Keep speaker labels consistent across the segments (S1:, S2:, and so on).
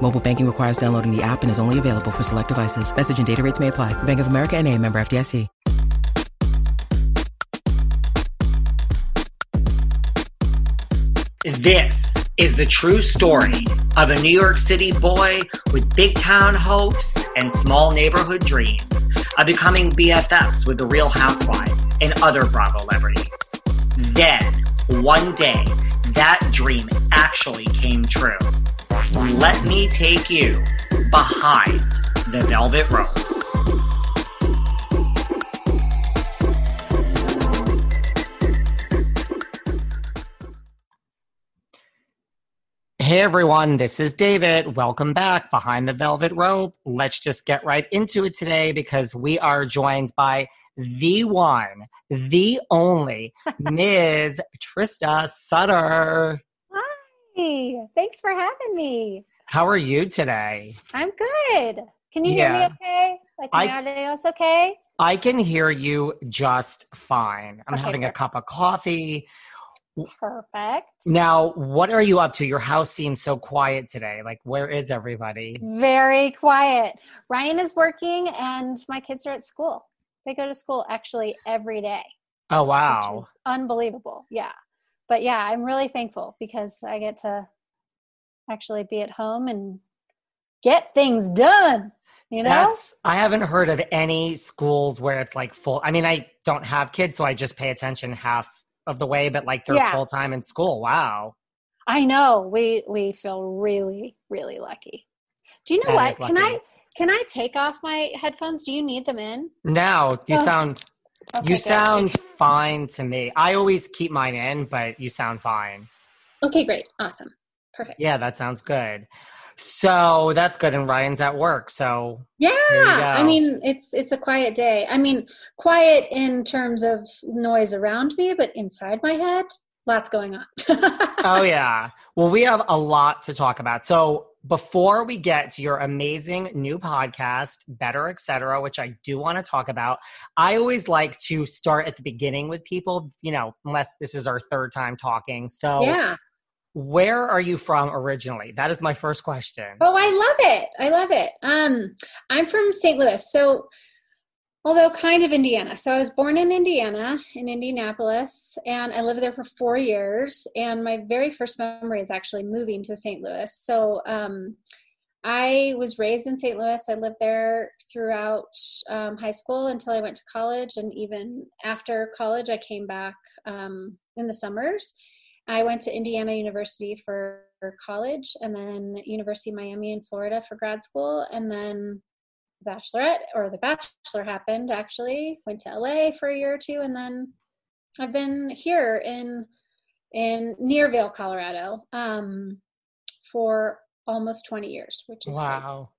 S1: Mobile banking requires downloading the app and is only available for select devices. Message and data rates may apply. Bank of America and a member FDIC.
S2: This is the true story of a New York City boy with big town hopes and small neighborhood dreams of becoming BFFs with the Real Housewives and other Bravo celebrities. Then, one day, that dream actually came true. Let me take you behind the velvet rope. Hey everyone, this is David. Welcome back behind the velvet rope. Let's just get right into it today because we are joined by the one, the only Ms. Trista Sutter.
S3: Hi, thanks for having me.
S2: How are you today?
S3: I'm good. Can you
S2: Yeah.
S3: hear me okay? Like my audio's okay?
S2: I can hear you just fine. I'm
S3: Okay,
S2: having a cup of coffee.
S3: Perfect.
S2: Now, what are you up to? Your house seems so quiet today. Like, where is everybody?
S3: Very quiet. Ryan is working and my kids are at school. They go to school actually every day.
S2: Oh, wow.
S3: unbelievable. Yeah. But yeah, I'm really thankful because I get to actually be at home and get things done. You know?
S2: That's I haven't heard of any schools where it's like full. I mean, I don't have kids, so I just pay attention half of the way, but like they're
S3: Yeah.
S2: full time in school. Wow.
S3: I know. We we feel really really lucky. Do you know
S2: That
S3: what? Can. I can I take off my headphones? Do you need them in?
S2: Now you
S3: Oh,
S2: sound
S3: Okay,
S2: you
S3: good.
S2: sound fine to me. I always keep mine in, but you sound fine.
S3: Okay, great. Awesome. Perfect.
S2: Yeah, that sounds good. So that's good. And Ryan's at work, so
S3: Yeah. I mean, it's it's a quiet day. I mean, quiet in terms of noise around me, but inside my head, lots going on.
S2: oh yeah. Well, we have a lot to talk about. So before we get to your amazing new podcast, Better Etc., which I do want to talk about, I always like to start at the beginning with people, you know, unless this is our third time talking. So
S3: yeah.
S2: where are you from originally? That is my first question.
S3: Oh, I love it. I love it. Um, I'm from St. Louis, so although kind of Indiana. So I was born in Indiana, in Indianapolis, and I lived there for four years. And my very first memory is actually moving to St. Louis. So um, I was raised in St. Louis. I lived there throughout um, high school until I went to college, and even after college, I came back um, in the summers. I went to Indiana University for college and then University of Miami in Florida for grad school and then bachelorette or the bachelor happened actually went to LA for a year or two and then I've been here in in near Vail, Colorado um for almost 20 years, which is crazy.
S2: Wow.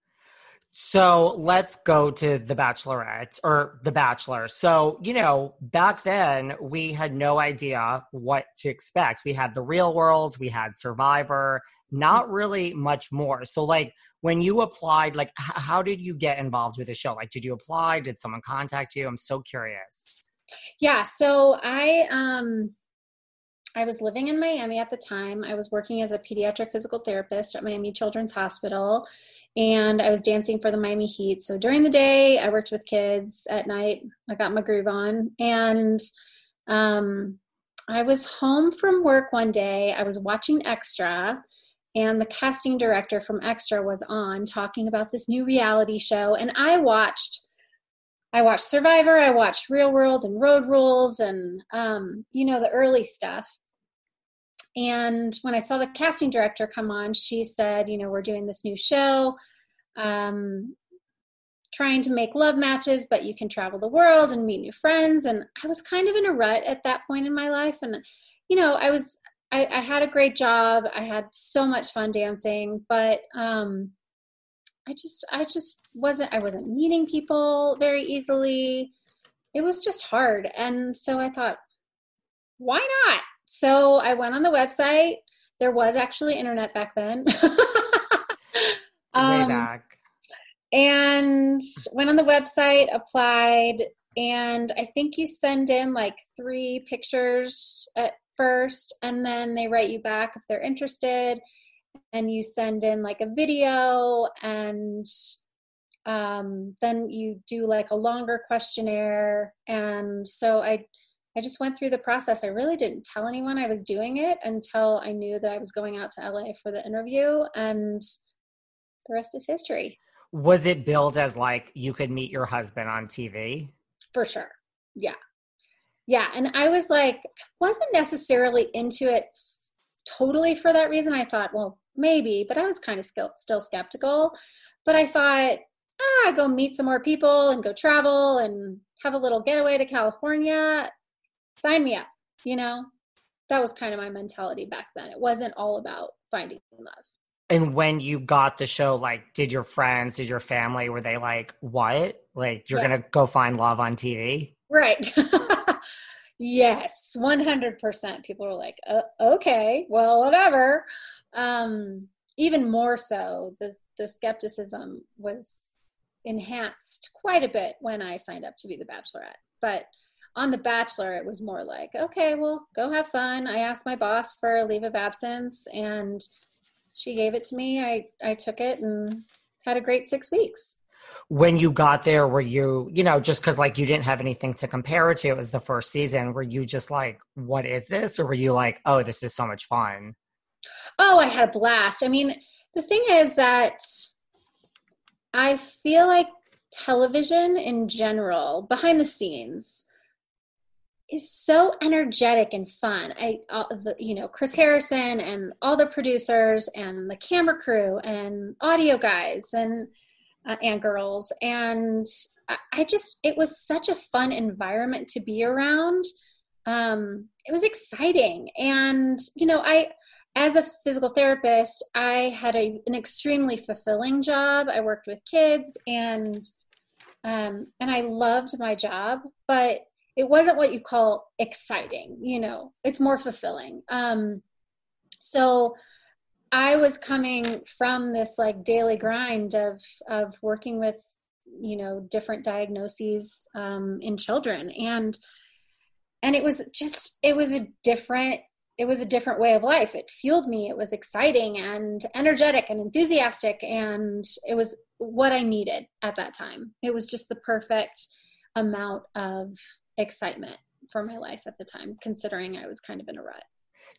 S2: So let's go to The Bachelorette or The Bachelor. So, you know, back then we had no idea what to expect. We had the real world, we had Survivor, not really much more. So, like, when you applied, like, h- how did you get involved with the show? Like, did you apply? Did someone contact you? I'm so curious.
S3: Yeah, so I um I was living in Miami at the time. I was working as a pediatric physical therapist at Miami Children's Hospital and I was dancing for the Miami Heat. So during the day, I worked with kids. At night, I got my groove on and um I was home from work one day. I was watching Extra and the casting director from Extra was on talking about this new reality show and I watched I watched Survivor, I watched Real World and Road Rules and um, you know the early stuff. And when I saw the casting director come on, she said, you know, we're doing this new show, um, trying to make love matches, but you can travel the world and meet new friends. And I was kind of in a rut at that point in my life. And, you know, I was, I, I had a great job. I had so much fun dancing, but um, I just, I just wasn't, I wasn't meeting people very easily. it was just hard. And so I thought, why not? So I went on the website. There was actually internet back then.
S2: um, Way back.
S3: And went on the website, applied, and I think you send in like three pictures at first, and then they write you back if they're interested, and you send in like a video, and um, then you do like a longer questionnaire. And so I, I just went through the process. I really didn't tell anyone I was doing it until I knew that I was going out to LA for the interview, and the rest is history.
S2: Was it billed as like you could meet your husband on TV?
S3: for sure. Yeah. Yeah. And I was like, wasn't necessarily into it totally for that reason. I thought, well, maybe, but I was kind of still, skeptical. But I thought, ah, go meet some more people and go travel and have a little getaway to California. Sign me up. You know, that was kind of my mentality back then. It wasn't all about finding love.
S2: And when you got the show, like, did your friends, did your family, were they like, what? Like, you're yeah. going to go find love on TV?
S3: Right. yes, 100%. People were like, uh, okay, well, whatever. Um, even more so, the, the skepticism was enhanced quite a bit when I signed up to be the Bachelorette. But on The Bachelor, it was more like, okay, well, go have fun. I asked my boss for a leave of absence and she gave it to me. I, I took it and had a great six weeks.
S2: When you got there, were you, you know, just because like you didn't have anything to compare it to it was the first season, were you just like, what is this? Or were you like, oh, this is so much fun?
S3: Oh, I had a blast. I mean, the thing is that I feel like television in general, behind the scenes, is so energetic and fun. I, uh, the, you know, Chris Harrison and all the producers and the camera crew and audio guys and uh, and girls, and I, I, just it was such a fun environment to be around. Um, it was exciting, and you know, I as a physical therapist, I had a, an extremely fulfilling job. I worked with kids, and um, and I loved my job, but it wasn't what you call exciting you know it's more fulfilling um so i was coming from this like daily grind of of working with you know different diagnoses um, in children. And and it was just it was a different it was a different way of life. It fueled me. It was exciting and energetic and enthusiastic. And it was what i needed at that time. It was just the perfect amount of excitement for my life at the time, considering I was kind of in a rut.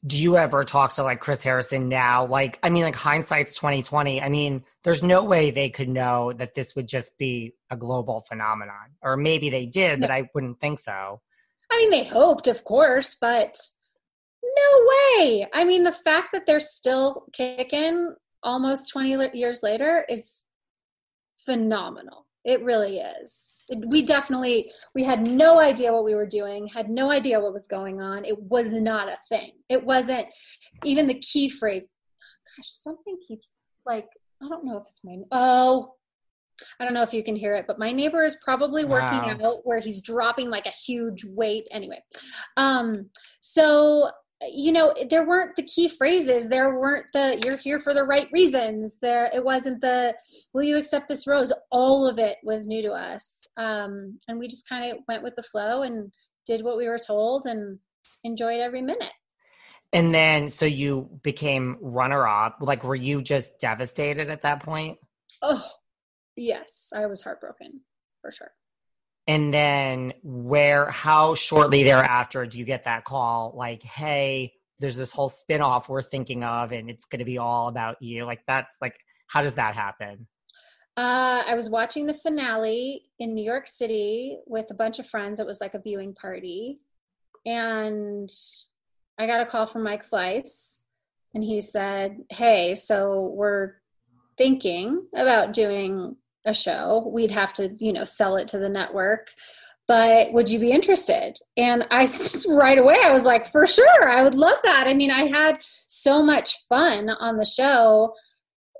S2: Do you ever talk to like Chris Harrison now? Like, I mean, like hindsight's twenty twenty. I mean, there's no way they could know that this would just be a global phenomenon, or maybe they did, but I wouldn't think so.
S3: I mean, they hoped, of course, but no way. I mean, the fact that they're still kicking almost 20 years later is phenomenal. It really is. It, we definitely we had no idea what we were doing, had no idea what was going on. It was not a thing. It wasn't even the key phrase. Gosh, something keeps like I don't know if it's my oh I don't know if you can hear it, but my neighbor is probably working wow. out where he's dropping like a huge weight. Anyway, um, so you know there weren't the key phrases. There weren't the you're here for the right reasons. There it wasn't the will you accept this rose? All of it was new to us. Um, and we just kind of went with the flow and did what we were told and enjoyed every minute.
S2: And then so you became runner up like were you just devastated at that point?
S3: Oh yes. I was heartbroken for sure
S2: and then where how shortly thereafter do you get that call like hey there's this whole spin-off we're thinking of and it's going to be all about you. Like that's like how does that happen?
S3: Uh, i was watching the finale in new york city with a bunch of friends. It was like a viewing party. And i got a call from mike fleiss and he said hey so we're thinking about doing a show we'd have to you know sell it to the network. But would you be interested? And i right away i was like for sure i would love that. I mean i had so much fun on the show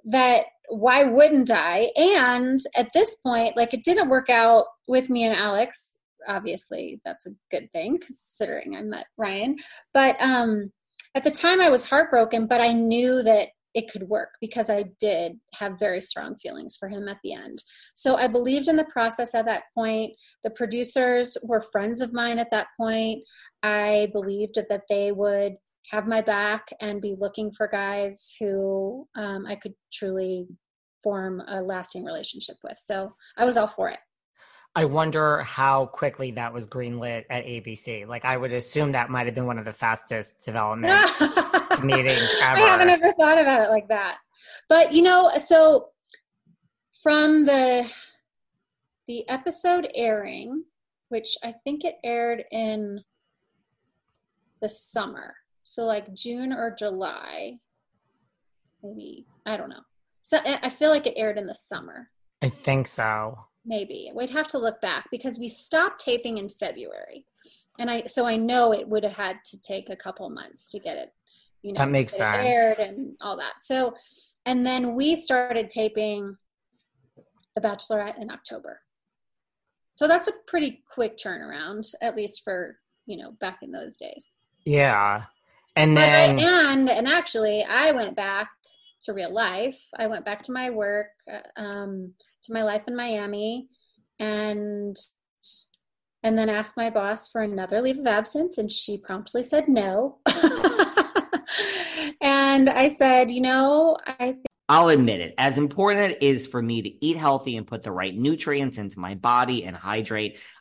S3: that why wouldn't i? And at this point like it didn't work out with me and alex. Obviously that's a good thing considering I met Ryan. But um, at the time, I was heartbroken, but I knew that it could work because I did have very strong feelings for him at the end. So I believed in the process at that point. The producers were friends of mine at that point. I believed that they would have my back and be looking for guys who um, I could truly form a lasting relationship with. So I was all for it.
S2: I wonder how quickly that was greenlit at ABC. Like, I would assume that might have been one of the fastest development meetings ever.
S3: I haven't ever thought about it like that. But you know, so from the the episode airing, which I think it aired in the summer, so like June or July, maybe I don't know. So I feel like it aired in the summer.
S2: I think so
S3: maybe we'd have to look back because we stopped taping in february and i so i know it would have had to take a couple months to get it
S2: you know that makes sense.
S3: and all that. So and then we started taping the bachelorette in october. So that's a pretty quick turnaround at least for you know back in those days.
S2: Yeah. And then
S3: I, and and actually i went back to real life. I went back to my work uh, um to my life in Miami and and then asked my boss for another leave of absence and she promptly said no. and I said, you know, I
S2: I'll admit it, as important it is for me to eat healthy and put the right nutrients into my body and hydrate,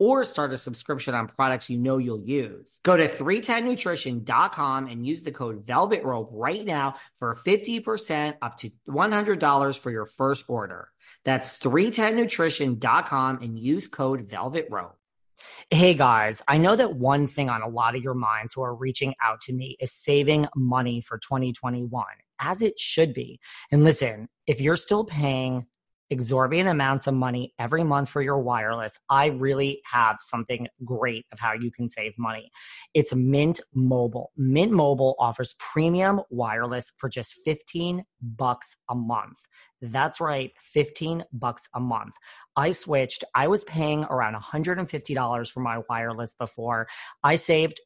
S2: or start a subscription on products you know you'll use. Go to 310nutrition.com and use the code Velvet Rope right now for 50% up to $100 for your first order. That's 310nutrition.com and use code Velvet Rope. Hey guys, I know that one thing on a lot of your minds who are reaching out to me is saving money for 2021, as it should be. And listen, if you're still paying exorbitant amounts of money every month for your wireless, I really have something great of how you can save money. It's Mint Mobile. Mint Mobile offers premium wireless for just 15 bucks a month. That's right, 15 bucks a month. I switched. I was paying around $150 for my wireless before. I saved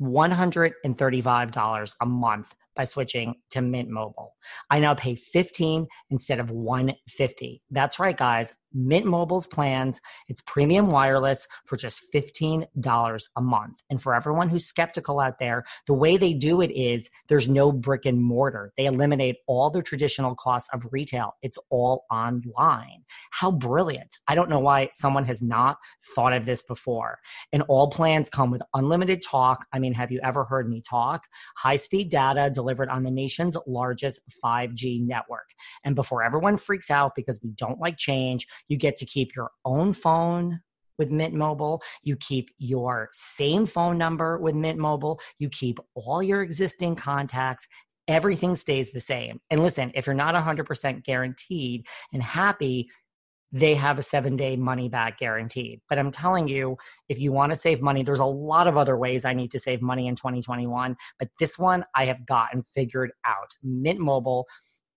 S2: $135 a month by switching to Mint Mobile. I now pay 15 instead of 150. That's right guys. Mint Mobile's plans, it's premium wireless for just $15 a month. And for everyone who's skeptical out there, the way they do it is there's no brick and mortar. They eliminate all the traditional costs of retail. It's all online. How brilliant. I don't know why someone has not thought of this before. And all plans come with unlimited talk. I mean, have you ever heard me talk? High speed data delivered on the nation's largest 5G network. And before everyone freaks out because we don't like change, you get to keep your own phone with Mint Mobile. You keep your same phone number with Mint Mobile. You keep all your existing contacts. Everything stays the same. And listen, if you're not 100% guaranteed and happy, they have a seven day money back guaranteed. But I'm telling you, if you want to save money, there's a lot of other ways I need to save money in 2021. But this one I have gotten figured out. Mint Mobile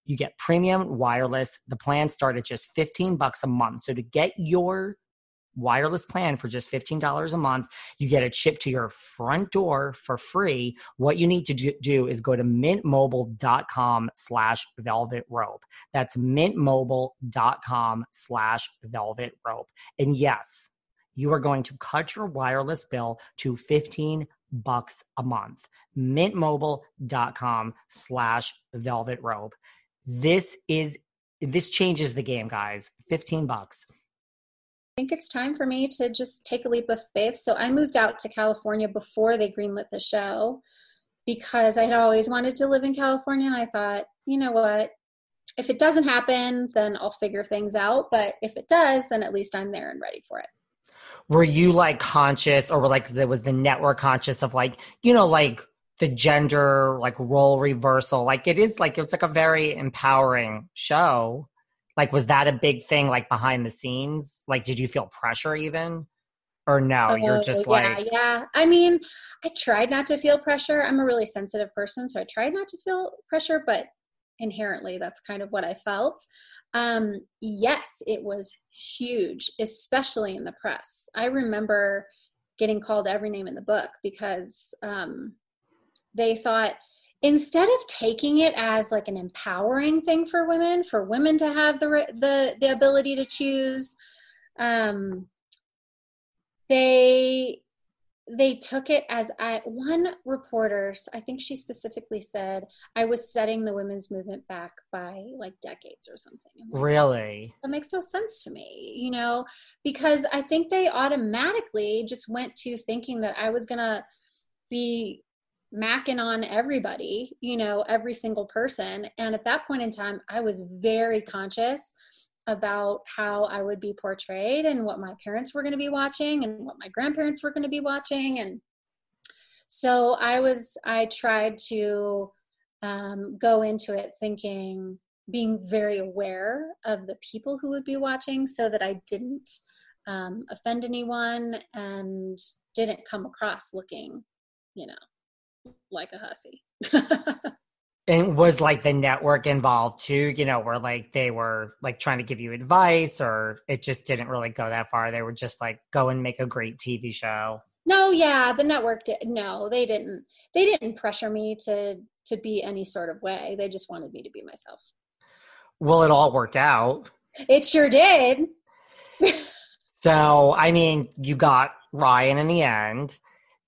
S2: you get premium wireless. The plan start at just 15 bucks a month. So to get your wireless plan for just $15 a month, you get it shipped to your front door for free. What you need to do is go to mintmobile.com slash velvet rope. That's mintmobile.com slash velvet rope. And yes, you are going to cut your wireless bill to 15 bucks a month. mintmobile.com slash velvet rope. This is this changes the game, guys. 15 bucks.
S3: I think it's time for me to just take a leap of faith. So I moved out to California before they greenlit the show because I had always wanted to live in California. And I thought, you know what? If it doesn't happen, then I'll figure things out. But if it does, then at least I'm there and ready for it.
S2: Were you like conscious or were like there was the network conscious of like, you know, like the gender like role reversal? Like it is like it's like a very empowering show. Like was that a big thing like behind the scenes? Like did you feel pressure even? or no you're just
S3: yeah,
S2: like
S3: yeah i mean i tried not to feel pressure i'm a really sensitive person so i tried not to feel pressure but inherently that's kind of what i felt um yes it was huge especially in the press i remember getting called every name in the book because um they thought instead of taking it as like an empowering thing for women for women to have the the the ability to choose um they they took it as I, one reporter i think she specifically said i was setting the women's movement back by like decades or something.
S2: Really?
S3: That makes no sense to me you know? Because i think they automatically just went to thinking that i was gonna be macking on everybody you know every single person and at that point in time i was very conscious about how I would be portrayed and what my parents were going to be watching and what my grandparents were going to be watching. And so I was, I tried to um, go into it thinking, being very aware of the people who would be watching so that I didn't um, offend anyone and didn't come across looking, you know, like a hussy.
S2: and was like the network involved too? You know where like they were like trying to give you advice or it just didn't really go that far? They were just like go and make a great tv show?
S3: No yeah the network did no they didn't they didn't pressure me to to be any sort of way. They just wanted me to be myself.
S2: Well it all worked out.
S3: It sure did.
S2: So i mean you got ryan in the end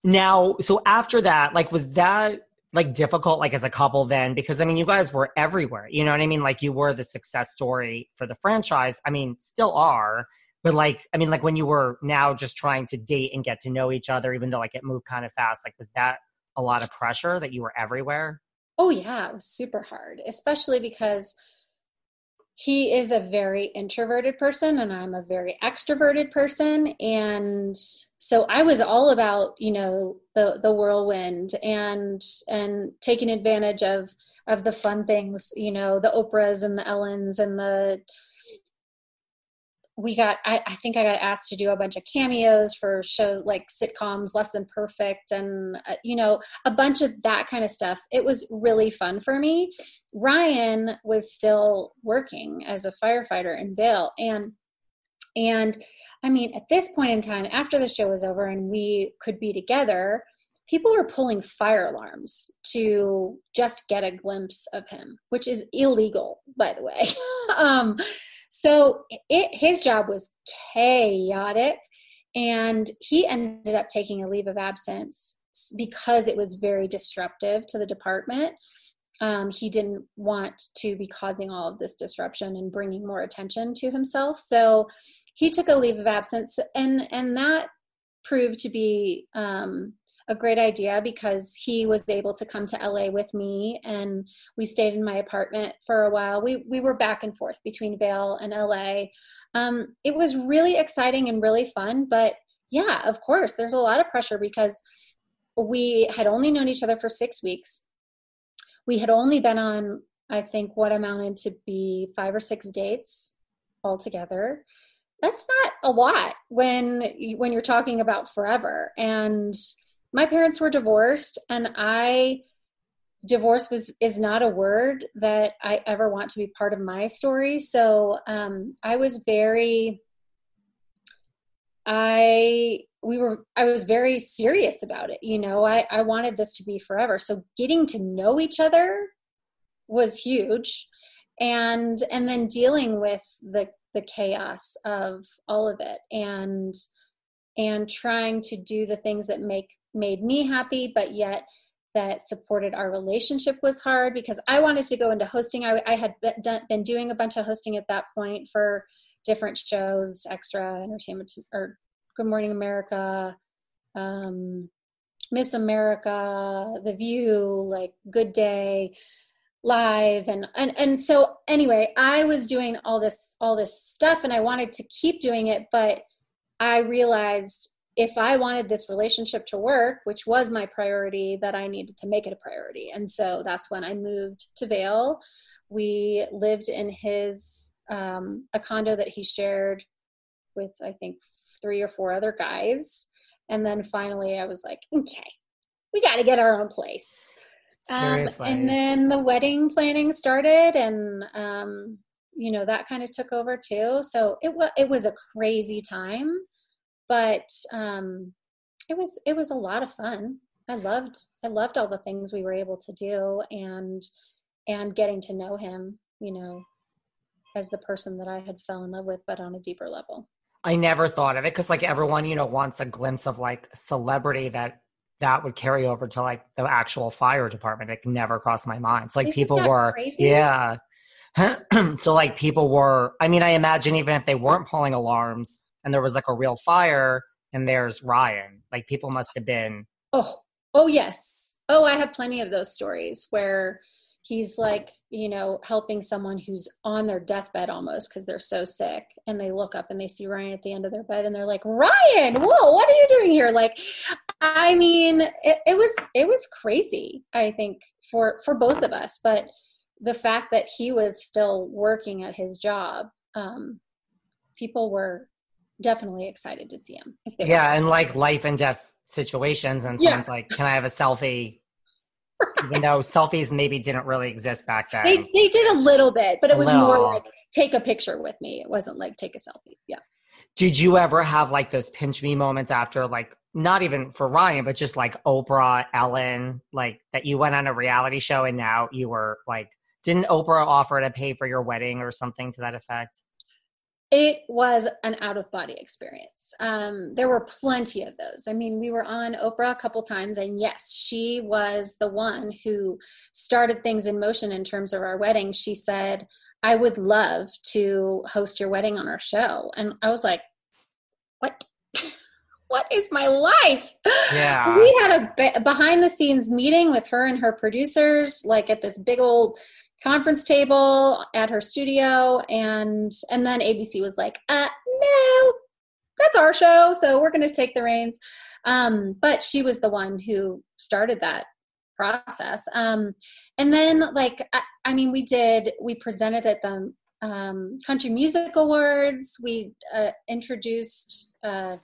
S2: now so after that like was that like difficult like as a couple then? Because i mean you guys were everywhere you know what i mean? Like you were the success story for the franchise. I mean still are but like i mean like when you were now just trying to date and get to know each other even though like it moved kind of fast like was that a lot of pressure that you were everywhere?
S3: Oh yeah it was super hard especially because he is a very introverted person and I'm a very extroverted person and so I was all about you know the the whirlwind and and taking advantage of of the fun things you know the Oprahs and the Ellens and the we got I, I, think i got asked to do a bunch of cameos for shows like sitcoms less than perfect and uh, you know a bunch of that kind of stuff. It was really fun for me. Ryan was still working as a firefighter in Vail and and i mean at this point in time after the show was over and we could be together people were pulling fire alarms to just get a glimpse of him which is illegal by the way um, so it, his job was chaotic, and he ended up taking a leave of absence because it was very disruptive to the department. Um, he didn't want to be causing all of this disruption and bringing more attention to himself. So he took a leave of absence, and and that proved to be um, a great idea because he was able to come to LA with me and we stayed in my apartment for a while. We we were back and forth between Vail and LA. Um, it was really exciting and really fun, but yeah, of course, there's a lot of pressure because we had only known each other for six weeks. We had only been on, I think, what amounted to be five or six dates altogether. That's not a lot when when you're talking about forever. And my parents were divorced and i divorce was is not a word that i ever want to be part of my story. So um, i was very i we were i was very serious about it you know i i wanted this to be forever. So getting to know each other was huge. And and then dealing with the the chaos of all of it and and trying to do the things that make made me happy, but yet that supported our relationship was hard because I wanted to go into hosting. I, I had been doing a bunch of hosting at that point for different shows, extra entertainment or Good Morning America, um, Miss America, The View, like Good Day, Live, and and and so anyway, I was doing all this all this stuff, and I wanted to keep doing it, but I realized if I wanted this relationship to work, which was my priority, that I needed to make it a priority. And so that's when I moved to Vail. We lived in his um, a condo that he shared with I think three or four other guys. And then finally, I was like, okay, we got to get our own place.
S2: Seriously.
S3: Um, and then the wedding planning started, and um, you know that kind of took over too. So it was it was a crazy time but um, it was it was a lot of fun. I loved I loved all the things we were able to do and and getting to know him, you know, as the person that I had fell in love with, but on a deeper level.
S2: I never thought of it because like everyone, you know, wants a glimpse of like celebrity that that would carry over to like the actual fire department. It never crossed my mind. So like
S3: Isn't
S2: people were,
S3: crazy?
S2: yeah. so like people were. I mean, I imagine even if they weren't pulling alarms, and there was like a real fire and there's Ryan. Like people must have been
S3: Oh, oh yes. Oh, I have plenty of those stories where he's like, you know, helping someone who's on their deathbed almost because they're so sick, and they look up and they see Ryan at the end of their bed, and they're like, Ryan, whoa, what are you doing here? Like, I mean, it, it was it was crazy. I think for for both of us, but the fact that he was still working at his job, um, people were definitely excited to see him if they
S2: yeah and like life and death situations and
S3: Yeah.
S2: someone's like can i have a selfie even though selfies maybe didn't really exist back then.
S3: they they did a little bit but it was more like take a picture with me. It wasn't like take a selfie. Yeah.
S2: Did you ever have like those pinch me moments after like not even for ryan but just like oprah ellen like that you went on a reality show and now you were like didn't oprah offer to pay for your wedding or something to that effect
S3: it was an out of body experience. Um, there were plenty of those. I mean we were on oprah a couple times and yes she was the one who started things in motion in terms of our wedding. She said i would love to host your wedding on our show. And i was like what? What is my life?
S2: Yeah.
S3: we had a behind the scenes meeting with her and her producers like at this big old conference table at her studio and and then abc was like uh no that's our show so we're going to take the reins. Um but she was the one who started that process. Um and then like i, I mean we did we presented at the um, country music awards. We uh, introduced uh,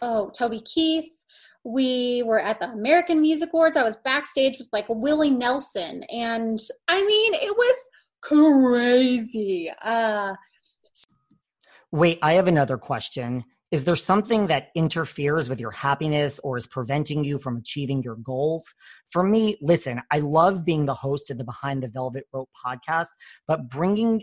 S3: oh toby keith we were at the american music awards i was backstage with like willie nelson and i mean it was crazy uh
S2: Wait, I have another question. Is there something that interferes with your happiness or is preventing you from achieving your goals? For me, listen, I love being the host of the Behind the Velvet Rope podcast, but bringing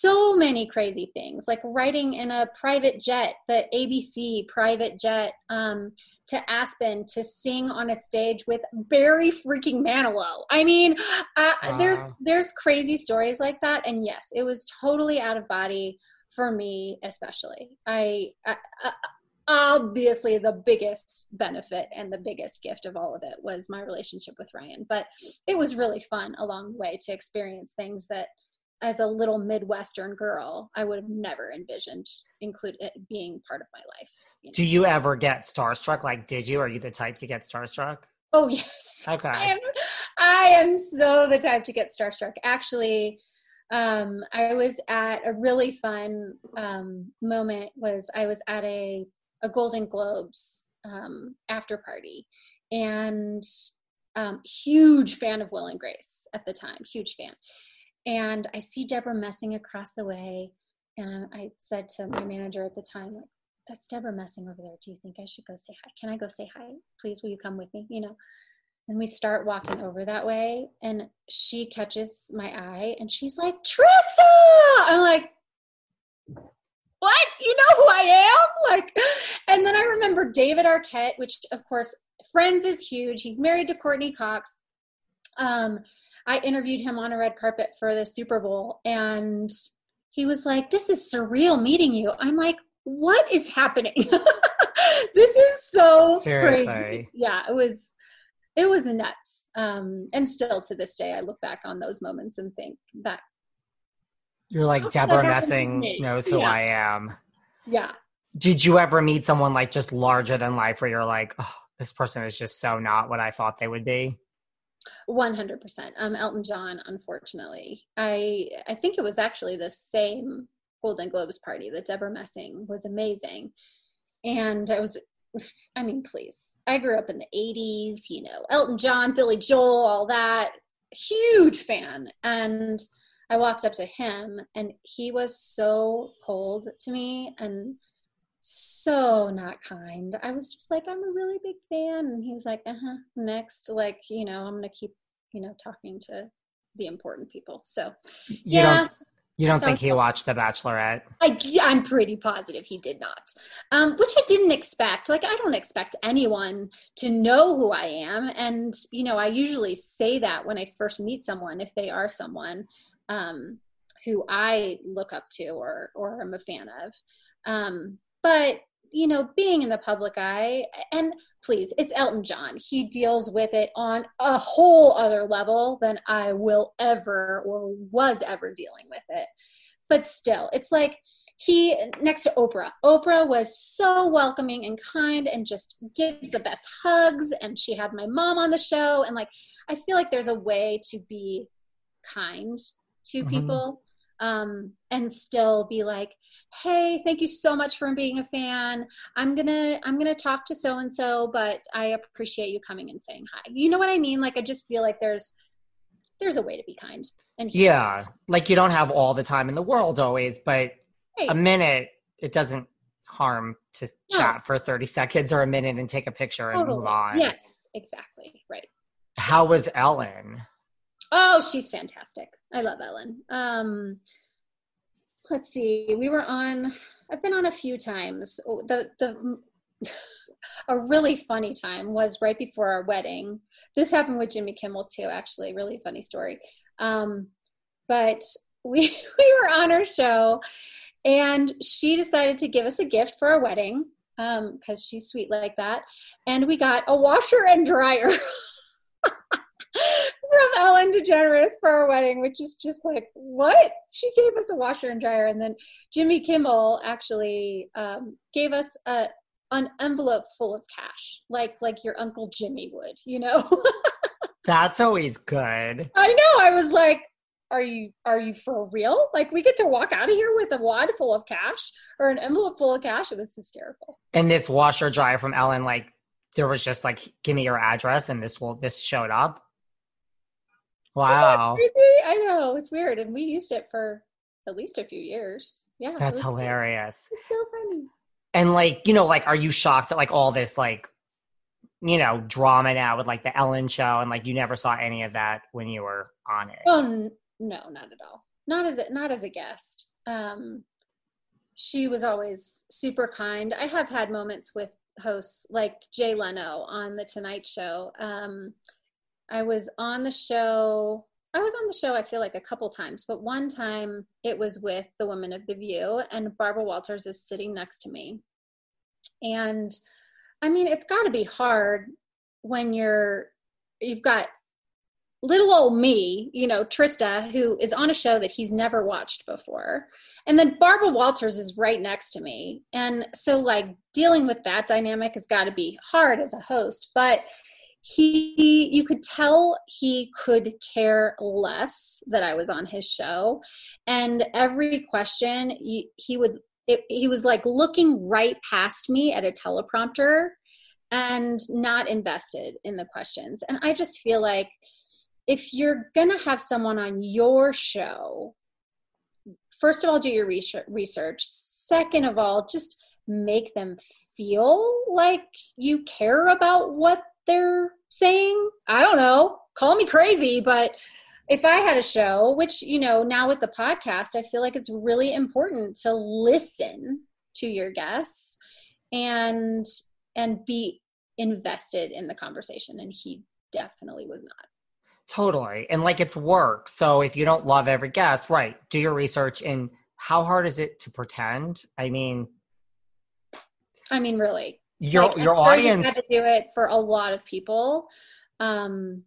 S3: so many crazy things like riding in a private jet the abc private jet um, to aspen to sing on a stage with barry freaking manilow i mean uh, wow. there's there's crazy stories like that and yes it was totally out of body for me especially i, I, I obviously the biggest benefit and the biggest gift of all of it was my relationship with Ryan. But it was really fun along the way to experience things that as a little midwestern girl i would have never envisioned include it being part of my life
S2: you know? do you ever get starstruck? Like did you? Are you the type to get starstruck?
S3: Oh yes.
S2: Okay.
S3: i am, I am so the type to get starstruck. Actually um, i was at a really fun um, moment was i was at a, a golden globes um, after party. And um, huge fan of will and grace at the time huge fan and I see Debra Messing across the way. And I said to my manager at the time, like, that's Debra Messing over there. Do you think I should go say hi? Can I go say hi? Please, will you come with me? You know, and we start walking over that way, and she catches my eye and she's like, Trista! I'm like, what? You know who I am? Like, and then I remember David Arquette, which of course, Friends is huge. He's married to Courteney Cox. Um, I interviewed him on a red carpet for the Super Bowl and he was like, This is surreal meeting you. I'm like, What is happening? this is so
S2: seriously.
S3: Crazy. Yeah, it was it was nuts. Um, and still to this day I look back on those moments and think that
S2: you're like Debra Messing knows who yeah. I am.
S3: Yeah.
S2: Did you ever meet someone like just larger than life where you're like, oh, this person is just so not what I thought they would be?
S3: 100% um elton john unfortunately. I i think it was actually the same golden globes party that Debra messing was amazing. And i was i mean please. I grew up in the 80s you know elton john billy joel all that. Huge fan. And i walked up to him and he was so cold to me. And so not kind. I was just like, I'm a really big fan. And he was like, uh huh, next. Like, you know, I'm going to keep, you know, talking to the important people. So,
S2: you yeah. Don't, you don't think he watched The Bachelorette?
S3: I, I'm pretty positive he did not, um, which I didn't expect. Like, I don't expect anyone to know who I am. And, you know, I usually say that when I first meet someone, if they are someone um, who I look up to or, or I'm a fan of. Um, but you know being in the public eye and please it's elton john. He deals with it on a whole other level than i will ever or was ever dealing with it. But still it's like he next to oprah. Oprah was so welcoming and kind and just gives the best hugs and she had my mom on the show and like i feel like there's a way to be kind to mm-hmm. people um, and still be like hey thank you so much for being a fan. I'm gonna i'm gonna talk to so and so but i appreciate you coming and saying hi. You know what i mean? Like i just feel like there's there's a way to be kind and
S2: yeah. like you don't have all the time in the world always but right. a minute it doesn't harm to no. chat for 30 seconds or a minute and take a picture and move on.
S3: Yes exactly. Right.
S2: How was ellen?
S3: Oh she's fantastic. I love ellen. Um let's see we were on i've been on a few times. Oh, the the a really funny time was right before our wedding. This happened with jimmy kimmel too actually really funny story. Um, but we we were on our show and she decided to give us a gift for our wedding um because she's sweet like that. And we got a washer and dryer from Ellen DeGeneres for our wedding, which is just like, what? She gave us a washer and dryer. And then Jimmy Kimmel actually um, gave us a, an envelope full of cash, like like your Uncle Jimmy would, you know?
S2: That's always good.
S3: I know. I was like, are you are you for real? Like we get to walk out of here with a wad full of cash or an envelope full of cash. It was hysterical.
S2: And this washer dryer from Ellen, like there was just like, give me your address, and this will this showed up. Wow,
S3: I know it's weird, and we used it for at least a few years. Yeah,
S2: that's hilarious.
S3: It's so funny.
S2: And like, you know, like, are you shocked at like all this like, you know, drama now with like the Ellen show, and like you never saw any of that when you were on it?
S3: Oh n- no, not at all. Not as a, not as a guest. Um, she was always super kind. I have had moments with hosts like Jay Leno on the Tonight Show. Um, I was on the show I was on the show, I feel like a couple times, but one time it was with the women of The View, and Barbara Walters is sitting next to me. And I mean, it's got to be hard when you're, you've got little old me, you know, Trista, who is on a show that he's never watched before. And then Barbara Walters is right next to me. And so, like, dealing with that dynamic has got to be hard as a host. But he you could tell he could care less that i was on his show. And every question he, he would it, he was like looking right past me at a teleprompter and not invested in the questions. And i just feel like if you're gonna have someone on your show first of all do your research second of all just make them feel like you care about what they're saying. I don't know. Call me crazy, but if I had a show, which, you know, now with the podcast, I feel like it's really important to listen to your guests and and be invested in the conversation and he definitely was not.
S2: Totally. And like it's work. So if you don't love every guest, right, do your research and how hard is it to pretend? I mean
S3: I mean really
S2: your like, your audience
S3: had to do it for a lot of people. Um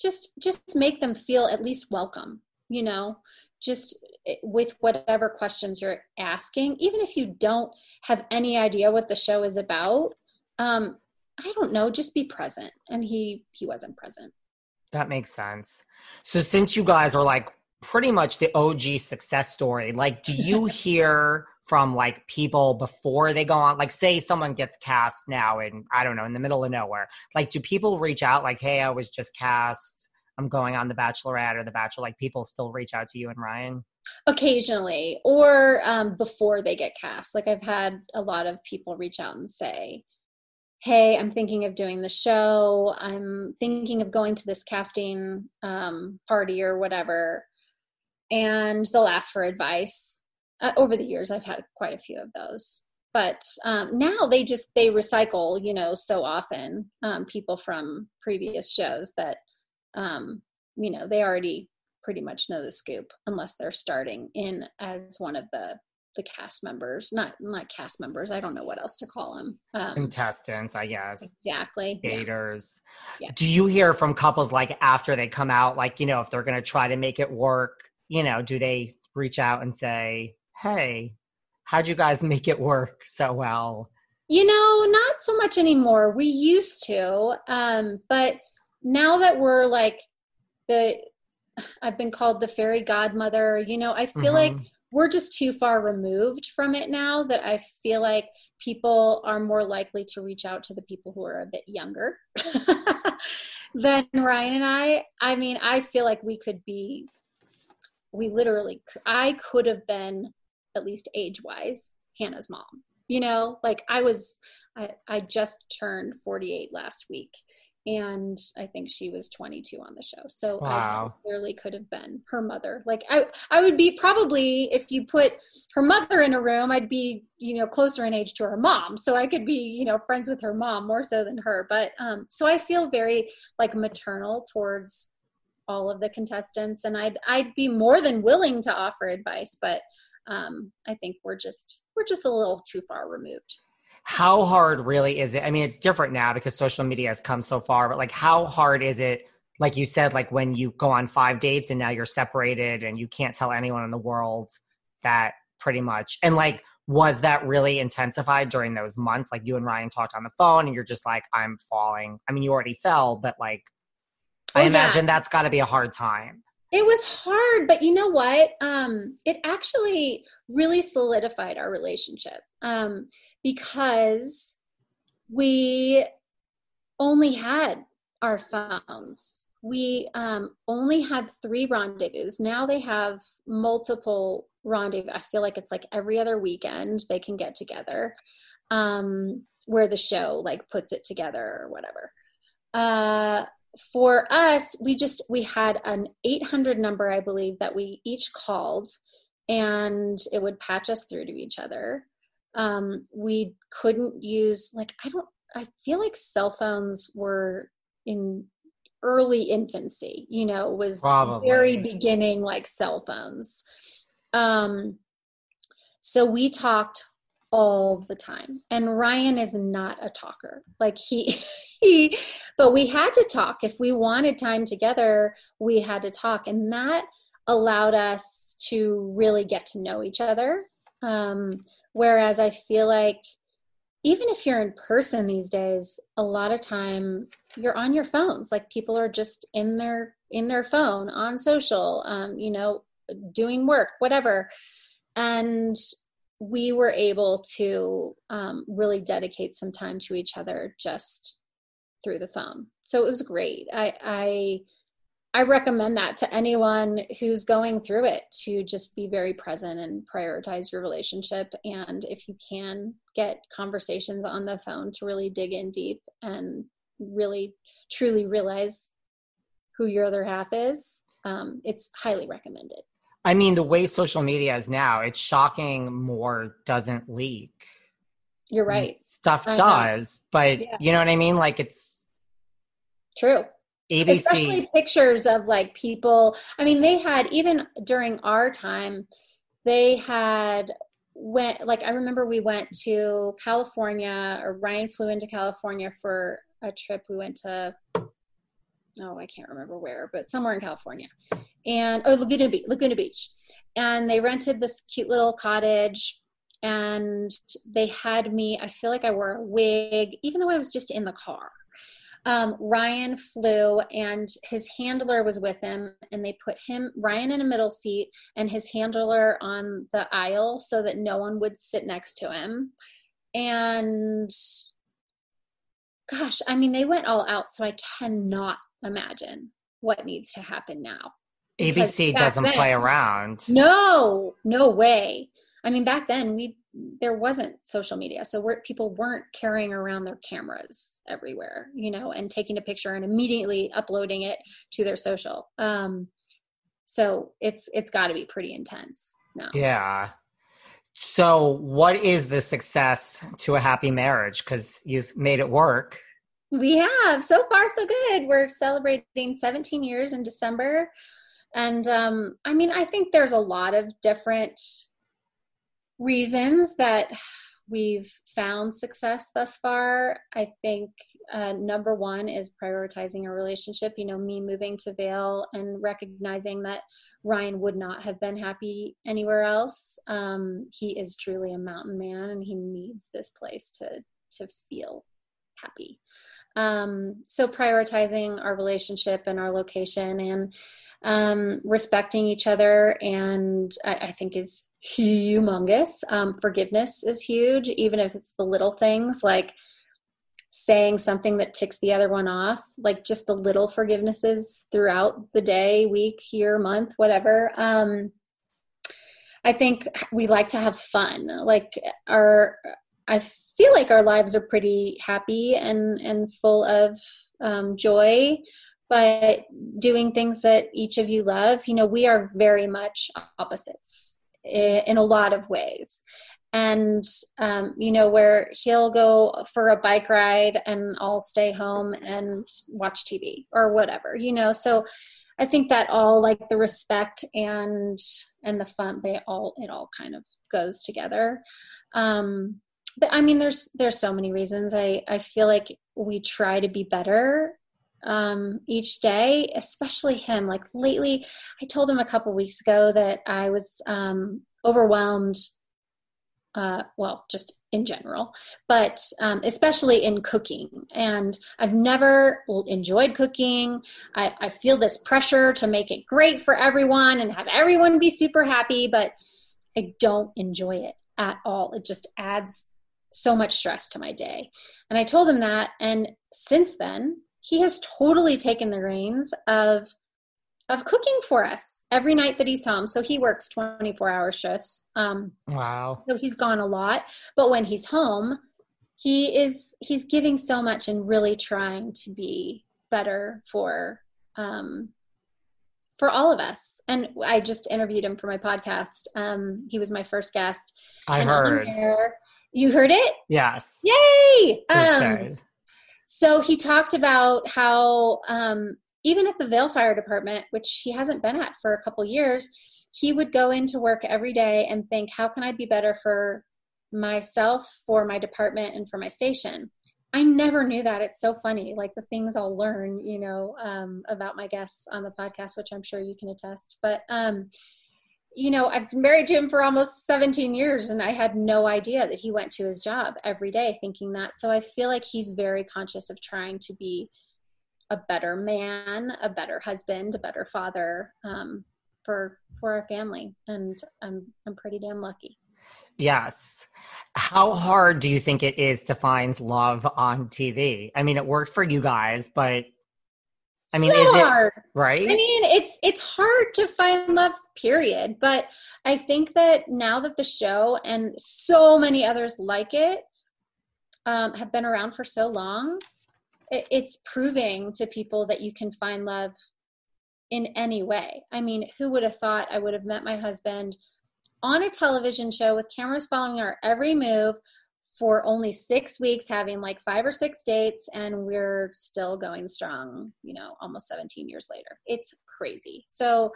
S3: just just make them feel at least welcome you know? Just eh, with whatever questions you're asking even if you don't have any idea what the show is about um i don't know just be present. And he he wasn't present.
S2: That makes sense. So since you guys are like pretty much the og success story like do you hear from like people before they go on like say someone gets cast now in i don't know in the middle of nowhere like do people reach out like hey i was just cast. I'm going on the bachelorette or the bachelor like people still reach out to you and ryan?
S3: Occasionally or um, before they get cast. Like i've had a lot of people reach out and say hey i'm thinking of doing the show. I'm thinking of going to this casting um, party or whatever. And they'll ask for advice uh, over the years i've had quite a few of those. But um, now they just they recycle you know so often um, people from previous shows that um, you know they already pretty much know the scoop unless they're starting in as one of the the cast members. Not not cast members i don't know what else to call them
S2: um, contestants i guess.
S3: Exactly
S2: daters. Yeah. do you hear from couples like after they come out like you know if they're going to try to make it work you know do they reach out and say hey, how'd you guys make it work so well?
S3: You know, not so much anymore. We used to, um, but now that we're like the, I've been called the fairy godmother. You know, I feel mm-hmm. like we're just too far removed from it now that I feel like people are more likely to reach out to the people who are a bit younger than Ryan and I. I mean, I feel like we could be, we literally, I could have been at least age wise, Hannah's mom. You know, like I was, I, I just turned 48 last week and I think she was 22 on the show. So wow. I clearly could have been her mother. Like I, I would be probably if you put her mother in a room, I'd be you know closer in age to her mom. So I could be you know friends with her mom more so than her. But um, so I feel very like maternal towards all of the contestants, and I'd I'd be more than willing to offer advice, but um, I think we're just we're just a little too far removed.
S2: How hard really is it? I mean, it's different now because social media has come so far, but like how hard is it? Like you said, like when you go on five dates and now you're separated and you can't tell anyone in the world that pretty much. And like, was that really intensified during those months? Like you and Ryan talked on the phone and you're just like, I'm falling. I mean, you already fell, but like, oh, I imagine yeah. that's got to be a hard time
S3: It was hard, but you know what? Um, it actually really solidified our relationship um, because we only had our phones. We um, only had three rendezvous. Now they have multiple rendezvous. I feel like it's like every other weekend they can get together um, where the show like puts it together or whatever. Uh, for us, we just we had an 800 number, I believe, that we each called, and it would patch us through to each other. Um, we couldn't use like I don't. I feel like cell phones were in early infancy. You know, was Probably. very beginning like cell phones. Um, so we talked all the time. And ryan is not a talker. Like he he but we had to talk. If we wanted time together we had to talk. And that allowed us to really get to know each other. Um, whereas i feel like even if you're in person these days a lot of time you're on your phones. Like people are just in their in their phone on social um, you know doing work whatever. And we were able to um, really dedicate some time to each other just through the phone. So it was great. I, I I recommend that to anyone who's going through it to just be very present and prioritize your relationship. And if you can get conversations on the phone to really dig in deep and really truly realize who your other half is, um, it's highly recommended.
S2: I mean, the way social media is now, it's shocking more doesn't leak.
S3: You're right.
S2: Stuff I does, know. but yeah. you know what I mean? Like it's
S3: true.
S2: ABC.
S3: Especially pictures of like people. I mean, they had even during our time, they had went like I remember we went to California or Ryan flew into California for a trip. We went to oh, I can't remember where, but somewhere in California and oh Laguna Beach, Laguna Beach, and they rented this cute little cottage. And they had me. I feel like I wore a wig, even though I was just in the car. Um, Ryan flew and his handler was with him, and they put him, Ryan, in a middle seat and his handler on the aisle so that no one would sit next to him. And gosh, I mean, they went all out, so I cannot imagine what needs to happen now.
S2: ABC doesn't then, play around.
S3: No, no way. I mean, back then we there wasn't social media, so we're, people weren't carrying around their cameras everywhere, you know, and taking a picture and immediately uploading it to their social. Um, so it's it's got to be pretty intense now.
S2: Yeah. So, what is the success to a happy marriage? Because you've made it work.
S3: We have so far so good. We're celebrating 17 years in December. And um, I mean, I think there's a lot of different reasons that we've found success thus far. I think uh, number one is prioritizing a relationship. You know, me moving to Vail and recognizing that Ryan would not have been happy anywhere else. Um, he is truly a mountain man, and he needs this place to to feel happy. Um, so prioritizing our relationship and our location and um, respecting each other and I, I think is humongous. Um, forgiveness is huge even if it's the little things like saying something that ticks the other one off like just the little forgivenesses throughout the day week year month whatever. Um, i think we like to have fun. Like our i feel like our lives are pretty happy and and full of um, joy but doing things that each of you love you know we are very much opposites in a lot of ways. And um, you know where he'll go for a bike ride and i'll stay home and watch tv or whatever you know? So i think that all like the respect and and the fun they all it all kind of goes together. Um i mean there's there's so many reasons i i feel like we try to be better um, each day, especially him. Like lately, I told him a couple weeks ago that I was um, overwhelmed uh, well, just in general, but um, especially in cooking. And I've never enjoyed cooking. I, I feel this pressure to make it great for everyone and have everyone be super happy, but I don't enjoy it at all. It just adds so much stress to my day. And I told him that. And since then, he has totally taken the reins of of cooking for us every night that he's home. So he works 24 hour shifts. Um,
S2: wow.
S3: So he's gone a lot, but when he's home, he is, he's giving so much and really trying to be better for, um, for all of us. And I just interviewed him for my podcast. Um, he was my first guest.
S2: I heard.
S3: There, you heard it?
S2: Yes.
S3: Yay! Um, so he talked about how um, even at the Vail Fire Department, which he hasn't been at for a couple years, he would go into work every day and think, how can I be better for myself, for my department, and for my station? I never knew that. It's so funny, like the things I'll learn, you know, um, about my guests on the podcast, which I'm sure you can attest. But, um, you know, I've been married to him for almost 17 years, and I had no idea that he went to his job every day thinking that. So I feel like he's very conscious of trying to be a better man, a better husband, a better father um, for for our family, and I'm I'm pretty damn lucky.
S2: Yes. How hard do you think it is to find love on TV? I mean, it worked for you guys, but I mean, so is
S3: hard.
S2: it right?
S3: I mean, it's it's hard to find love, period. But I think that now that the show and so many others like it um, have been around for so long, it's proving to people that you can find love in any way. I mean, who would have thought I would have met my husband on a television show with cameras following our every move for only six weeks, having like five or six dates, and we're still going strong, you know, almost 17 years later. It's crazy. So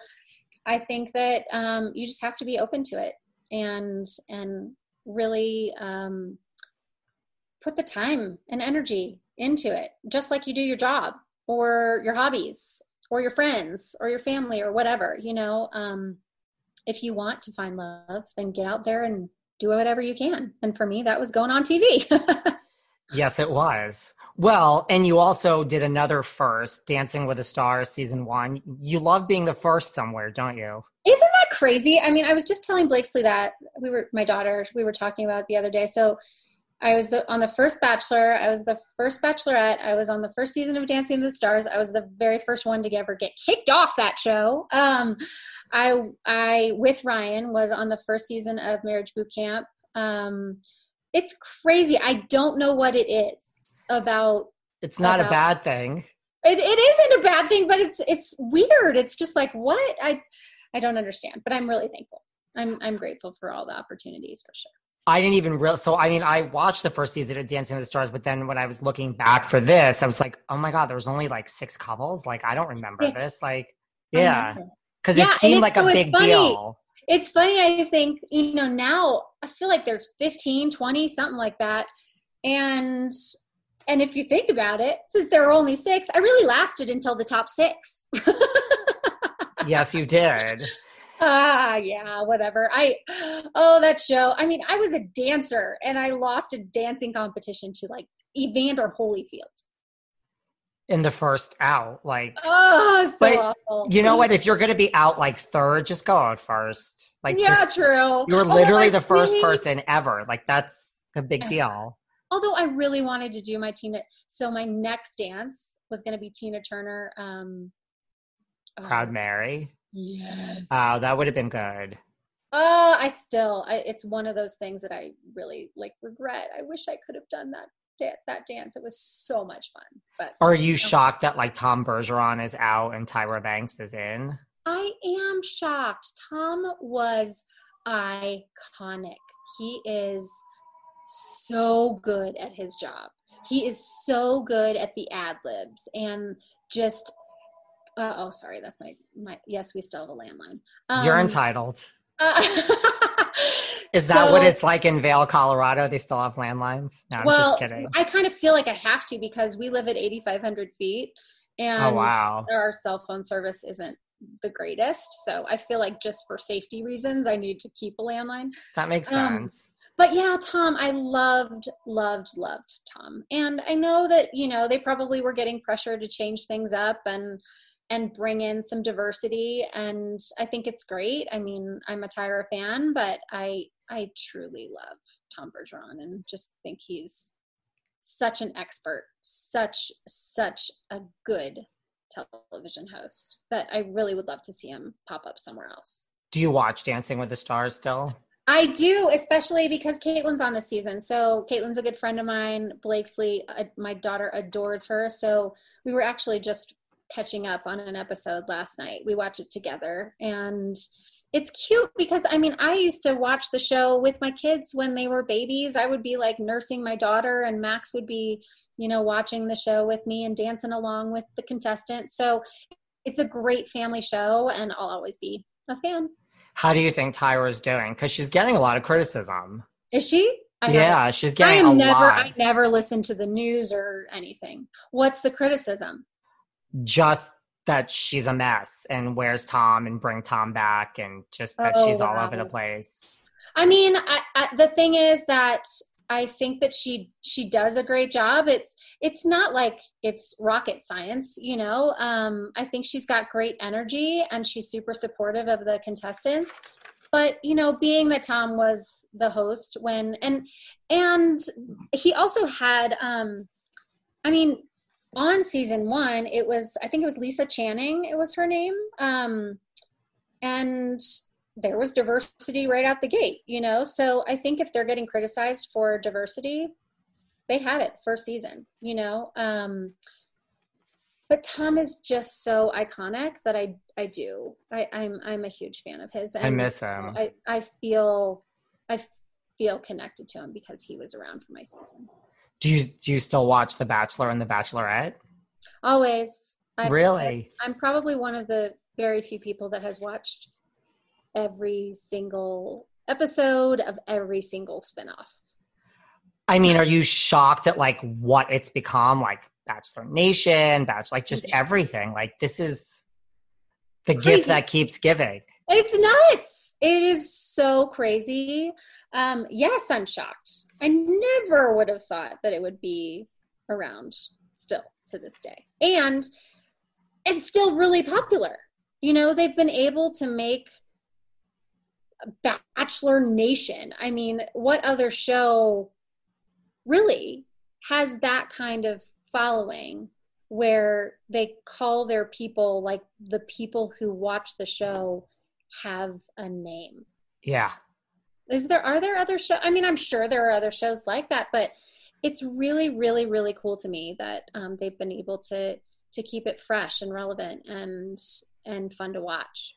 S3: I think that um, you just have to be open to it and, and really um, put the time and energy into it, just like you do your job or your hobbies or your friends or your family or whatever. You know, um, if you want to find love, then get out there and do whatever you can. And for me, that was going on TV.
S2: yes, it was. Well, and you also did another first, Dancing with the Stars season one. You love being the first somewhere, don't you?
S3: Isn't that crazy? I mean, I was just telling Blakesley that we were my daughter, we were talking about the other day. So I was the, on the first Bachelor. I was the first Bachelorette. I was on the first season of Dancing with the Stars. I was the very first one to ever get kicked off that show. Um, I I with Ryan was on the first season of Marriage Boot Camp. Um, it's crazy. I don't know what it is about.
S2: It's not about, a bad thing.
S3: It, it isn't a bad thing, but it's it's weird. It's just like what I I don't understand. But I'm really thankful. I'm I'm grateful for all the opportunities for sure.
S2: I didn't even real. So I mean, I watched the first season of Dancing with the Stars, but then when I was looking back for this, I was like, oh my god, there was only like six couples. Like I don't remember six. this. Like, yeah, because yeah, it seemed like a big deal.
S3: It's funny. I think you know now. I feel like there's 15, 20, something like that, and and if you think about it, since there were only six, I really lasted until the top six.
S2: yes, you did
S3: ah yeah whatever. I oh that show. I mean i was a dancer and i lost a dancing competition to like evander holyfield.
S2: In the first out like
S3: oh so but awful.
S2: you know what? If you're gonna be out like third just go out first. Like
S3: yeah
S2: just,
S3: true.
S2: you're literally the first really, person ever. Like that's a big deal.
S3: Although i really wanted to do my tina so my next dance was gonna be tina turner um
S2: proud um, mary Oh,
S3: yes.
S2: Oh, that would have been good.
S3: Oh, I still, I, it's one of those things that I really like regret. I wish I could have done that that dance. It was so much fun. But
S2: are you shocked that like Tom Bergeron is out and Tyra Banks is in?
S3: I am shocked. Tom was iconic. He is so good at his job. He is so good at the ad libs and just uh, oh, sorry, that's my my. Yes, we still have a landline.
S2: Um, You're entitled. Uh, Is that so, what it's like in Vail, Colorado? They still have landlines? No, I'm
S3: well,
S2: just kidding.
S3: I kind of feel like I have to because we live at 8,500 feet, and
S2: oh, wow.
S3: our cell phone service isn't the greatest. So I feel like just for safety reasons, I need to keep a landline.
S2: That makes um, sense.
S3: but yeah, Tom, I loved, loved, loved Tom. And I know that, you know, they probably were getting pressure to change things up and and bring in some diversity. And I think it's great. I mean, I'm a Tyra fan, but I I truly love Tom Bergeron and just think he's such an expert, such such a good television host that I really would love to see him pop up somewhere else.
S2: Do you watch Dancing with the Stars still?
S3: I do, especially because Caitlin's on the season. So Caitlin's a good friend of mine. Blakesley, uh, my daughter, adores her. So we were actually just catching up on an episode last night. We watched it together, and it's cute because I mean, I used to watch the show with my kids when they were babies. I would be like nursing my daughter, and Max would be, you know, watching the show with me and dancing along with the contestants. So it's a great family show, and I'll always be a fan.
S2: How do you think Tyra's doing? Because she's getting a lot of criticism.
S3: Is she?
S2: I yeah, she's getting I a
S3: never,
S2: lot.
S3: I never listen to the news or anything. What's the criticism?
S2: Just that she's a mess and where's Tom and bring Tom back and just that oh, she's all over the place.
S3: I mean, I, I, the thing is that I think that she she does a great job. It's it's not like it's rocket science, you know. Um, I think she's got great energy and she's super supportive of the contestants. But you know, being that Tom was the host when and and he also had, um, I mean, on season one, it was I think it was Lisa Canning. It was her name, um, and there was diversity right out the gate, you know? So I think if they're getting criticized for diversity, they had it first season, you know? Um, but Tom is just so iconic that I I do. I, I'm I'm a huge fan of his.
S2: And I miss him.
S3: I, I feel I feel connected to him because he was around for my season.
S2: Do you do you still watch The Bachelor and The Bachelorette?
S3: Always.
S2: I've, really?
S3: I'm probably one of the very few people that has watched every single episode of every single spinoff.
S2: I mean, are you shocked at like what it's become? Like Bachelor Nation, Bachelor, like just everything. Like this is the crazy. gift that keeps giving.
S3: It's nuts. It is so crazy. Um, yes, I'm shocked. I never would have thought that it would be around still to this day. And it's still really popular. You know, they've been able to make Bachelor Nation. I mean, what other show really has that kind of following where they call their people like the people who watch the show have a name?
S2: Yeah.
S3: Is there are there other shows? I mean, I'm sure there are other shows like that, but it's really, really, really cool to me that um, they've been able to to keep it fresh and relevant and and fun to watch.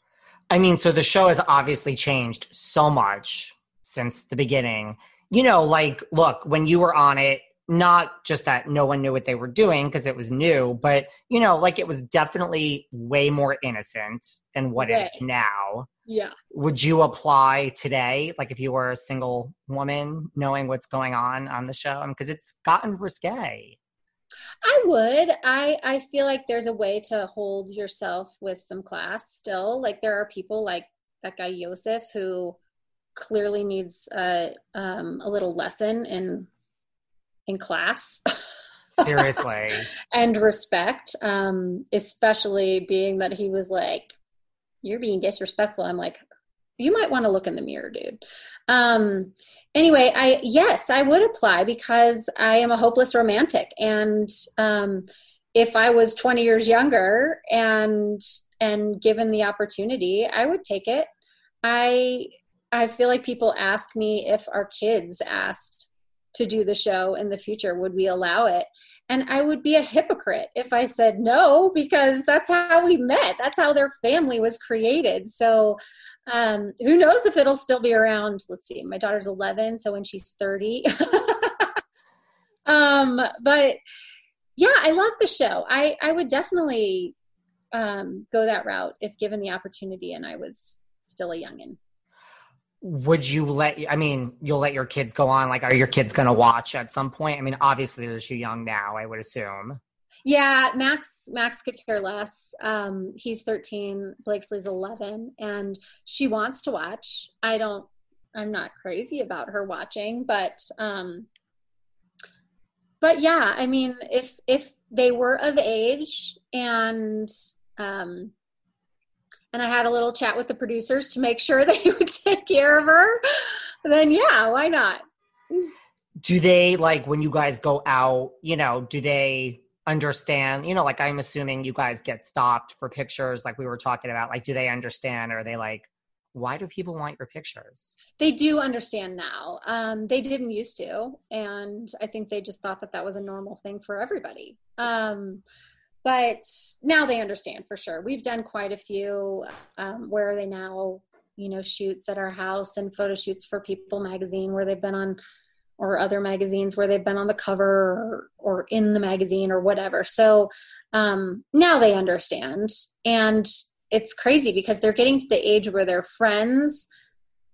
S2: I mean, so the show has obviously changed so much since the beginning. You know, like, look, when you were on it, not just that no one knew what they were doing because it was new, but, you know, like it was definitely way more innocent than what it is now.
S3: Yeah.
S2: Would you apply today, like if you were a single woman, knowing what's going on on the show? Because it's gotten risque.
S3: I would. I I feel like there's a way to hold yourself with some class still. Like there are people like that guy Yosef who clearly needs a um, a little lesson in in class.
S2: Seriously.
S3: and respect, um, especially being that he was like, "You're being disrespectful." I'm like, "You might want to look in the mirror, dude." Um, anyway, I yes, I would apply because I am a hopeless romantic, and um, if I was 20 years younger and and given the opportunity, I would take it. I I feel like people ask me if our kids asked to do the show in the future, would we allow it? And I would be a hypocrite if I said no, because that's how we met. That's how their family was created. So um, who knows if it'll still be around? Let's see, my daughter's 11, so when she's 30. um, but yeah, I love the show. I, I would definitely um, go that route if given the opportunity and I was still a youngin
S2: would you let i mean you'll let your kids go on like are your kids going to watch at some point? I mean obviously they're too young now i would assume.
S3: Yeah max max could care less. Um, he's 13 blakesley's 11 and she wants to watch. I don't I'm not crazy about her watching, but um but yeah, I mean if if they were of age and um and I had a little chat with the producers to make sure they would take care of her, then yeah, why not?
S2: Do they like when you guys go out, you know, do they understand, you know, like I'm assuming you guys get stopped for pictures like we were talking about. Like do they understand or are they like why do people want your pictures?
S3: They do understand now. Um, they didn't used to, and I think they just thought that that was a normal thing for everybody. Um, but now they understand for sure. We've done quite a few um, where they now, you know, shoots at our house and photo shoots for People magazine where they've been on, or other magazines where they've been on the cover or, or in the magazine or whatever. So um, now they understand. And it's crazy because they're getting to the age where their friends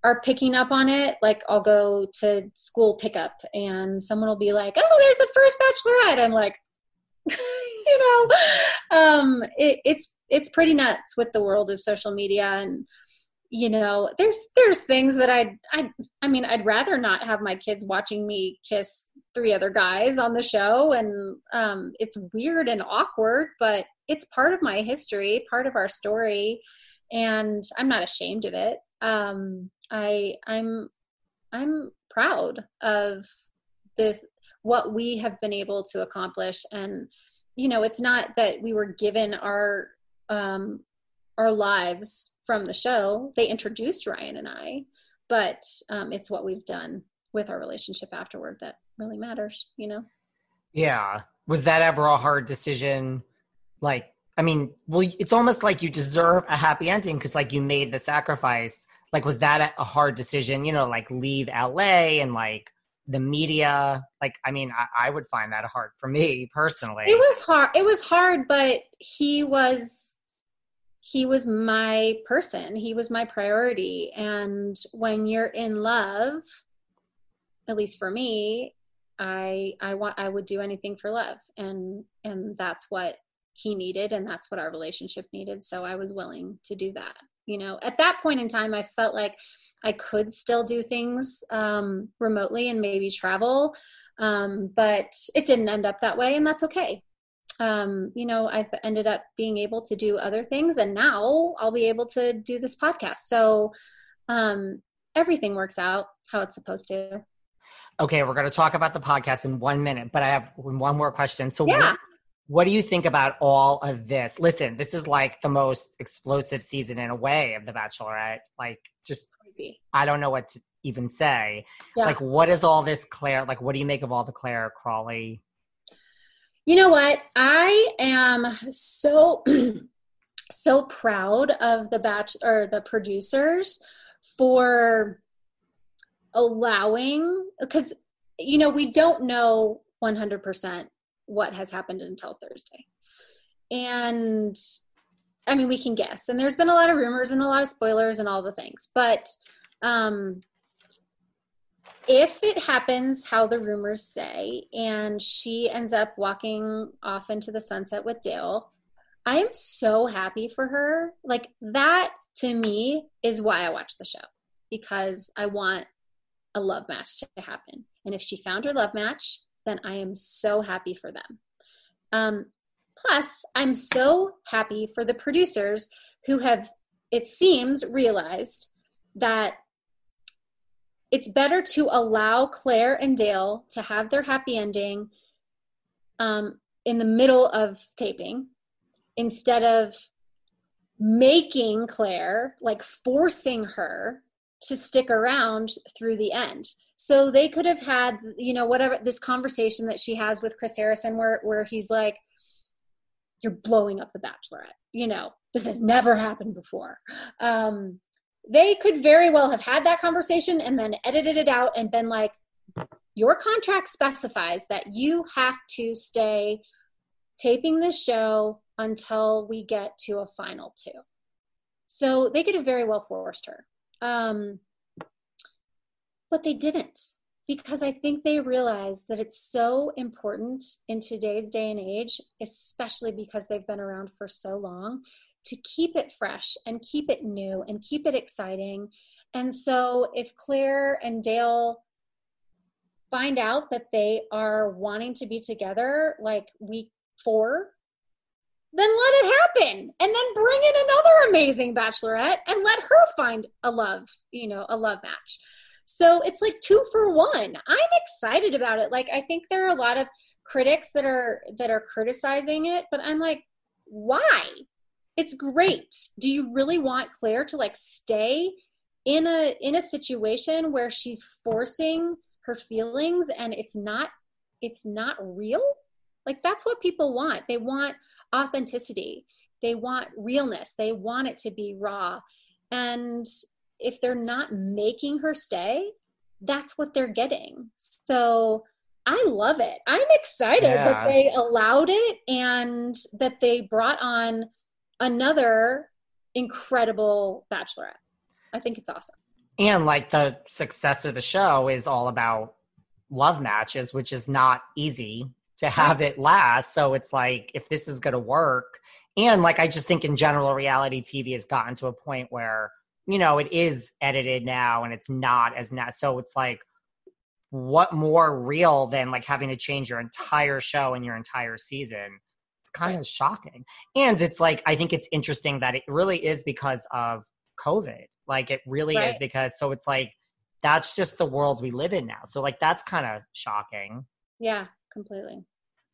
S3: are picking up on it. Like I'll go to school pickup and someone will be like, "Oh, there's the first bachelorette." I'm like, you know, um, it, it's it's pretty nuts with the world of social media and you know there's there's things that i'd i i mean i'd rather not have my kids watching me kiss three other guys on the show and um it's weird and awkward but it's part of my history part of our story and i'm not ashamed of it. Um i i'm i'm proud of the what we have been able to accomplish and you know it's not that we were given our um our lives from the show. They introduced ryan and i but um it's what we've done with our relationship afterward that really matters you know?
S2: Yeah. Was that ever a hard decision? Like i mean well it's almost like you deserve a happy ending because like you made the sacrifice. Like was that a hard decision? You know like leave la and like the media like i mean I, I, would find that hard for me personally.
S3: It was hard it was hard but he was he was my person. He was my priority. And when you're in love at least for me i i want i would do anything for love. And and that's what he needed and that's what our relationship needed. So i was willing to do that you know? At that point in time i felt like i could still do things um, remotely and maybe travel um, but it didn't end up that way and that's okay. Um, you know i've ended up being able to do other things and now i'll be able to do this podcast. So um, everything works out how it's supposed to.
S2: Okay we're going to talk about the podcast in one minute but i have one more question. So yeah. what, what do you think about all of this? Listen, this is like the most explosive season in a way of The Bachelorette. Like, just I don't know what to even say. Yeah. Like, what is all this Clare? Like, what do you make of all the Clare Crawley?
S3: You know what? I am so so proud of the batch or the producers for allowing because you know we don't know 100% what has happened until Thursday. And I mean, we can guess. And there's been a lot of rumors and a lot of spoilers and all the things. But um, if it happens how the rumors say, and she ends up walking off into the sunset with Dale, I am so happy for her. Like, that to me is why I watch the show because I want a love match to happen. And if she found her love match, then I am so happy for them. Um, plus, I'm so happy for the producers who have, it seems, realized that it's better to allow Clare and Dale to have their happy ending um, in the middle of taping instead of making Clare, like forcing her to stick around through the end. So they could have had, you know, whatever this conversation that she has with Chris Harrison where where he's like, You're blowing up the bachelorette. You know, this has never happened before. Um, they could very well have had that conversation and then edited it out and been like, Your contract specifies that you have to stay taping this show until we get to a final two. So they could have very well forced her. Um, but they didn't because I think they realize that it's so important in today's day and age, especially because they've been around for so long, to keep it fresh and keep it new and keep it exciting And so if Clare and Dale find out that they are wanting to be together like week four, then let it happen and then bring in another amazing bachelorette and let her find a love, you know, a love match. So it's like two for one. I'm excited about it. Like I think there are a lot of critics that are that are criticizing it, but I'm like, why? It's great. Do you really want Clare to like stay in a in a situation where she's forcing her feelings and it's not it's not real? Like that's what people want. They want authenticity. They want realness. They want it to be raw. And if they're not making her stay, that's what they're getting. So I love it. I'm excited yeah. that they allowed it and that they brought on another incredible bachelorette. I think it's awesome.
S2: And like the success of the show is all about love matches, which is not easy to have it last. So it's like if this is going to work, and like I just think in general, reality TV has gotten to a point where you know, it is edited now and it's not as not. So it's like, what more real than like having to change your entire show and your entire season? It's kind right. of shocking. And it's like, I think it's interesting that it really is because of COVID. Like, it really right. is because, so it's like, that's just the world we live in now. So, like, that's kind of shocking.
S3: Yeah, completely.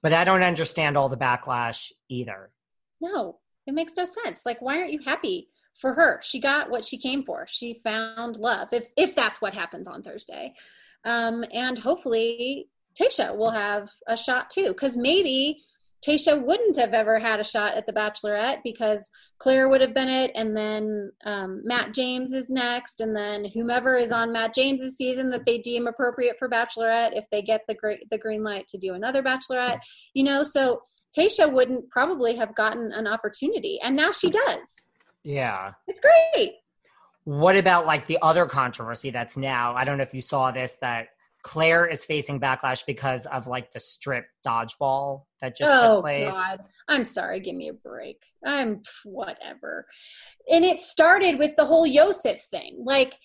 S2: But I don't understand all the backlash either.
S3: No, it makes no sense. Like, why aren't you happy? For her. She got what she came for. She found love, if if that's what happens on Thursday. Um, and hopefully Tayshia will have a shot too, because maybe Tayshia wouldn't have ever had a shot at the Bachelorette because Clare would have been it, and then um, Matt James is next, and then whomever is on Matt James's season that they deem appropriate for Bachelorette, if they get the great the green light to do another Bachelorette, you know. So Tayshia wouldn't probably have gotten an opportunity, and now she does.
S2: Yeah.
S3: It's great.
S2: What about like the other controversy that's now? I don't know if you saw this that Clare is facing backlash because of like the strip dodgeball that just oh, took place. God.
S3: I'm sorry, give me a break. I'm whatever. And it started with the whole Yosef thing. Like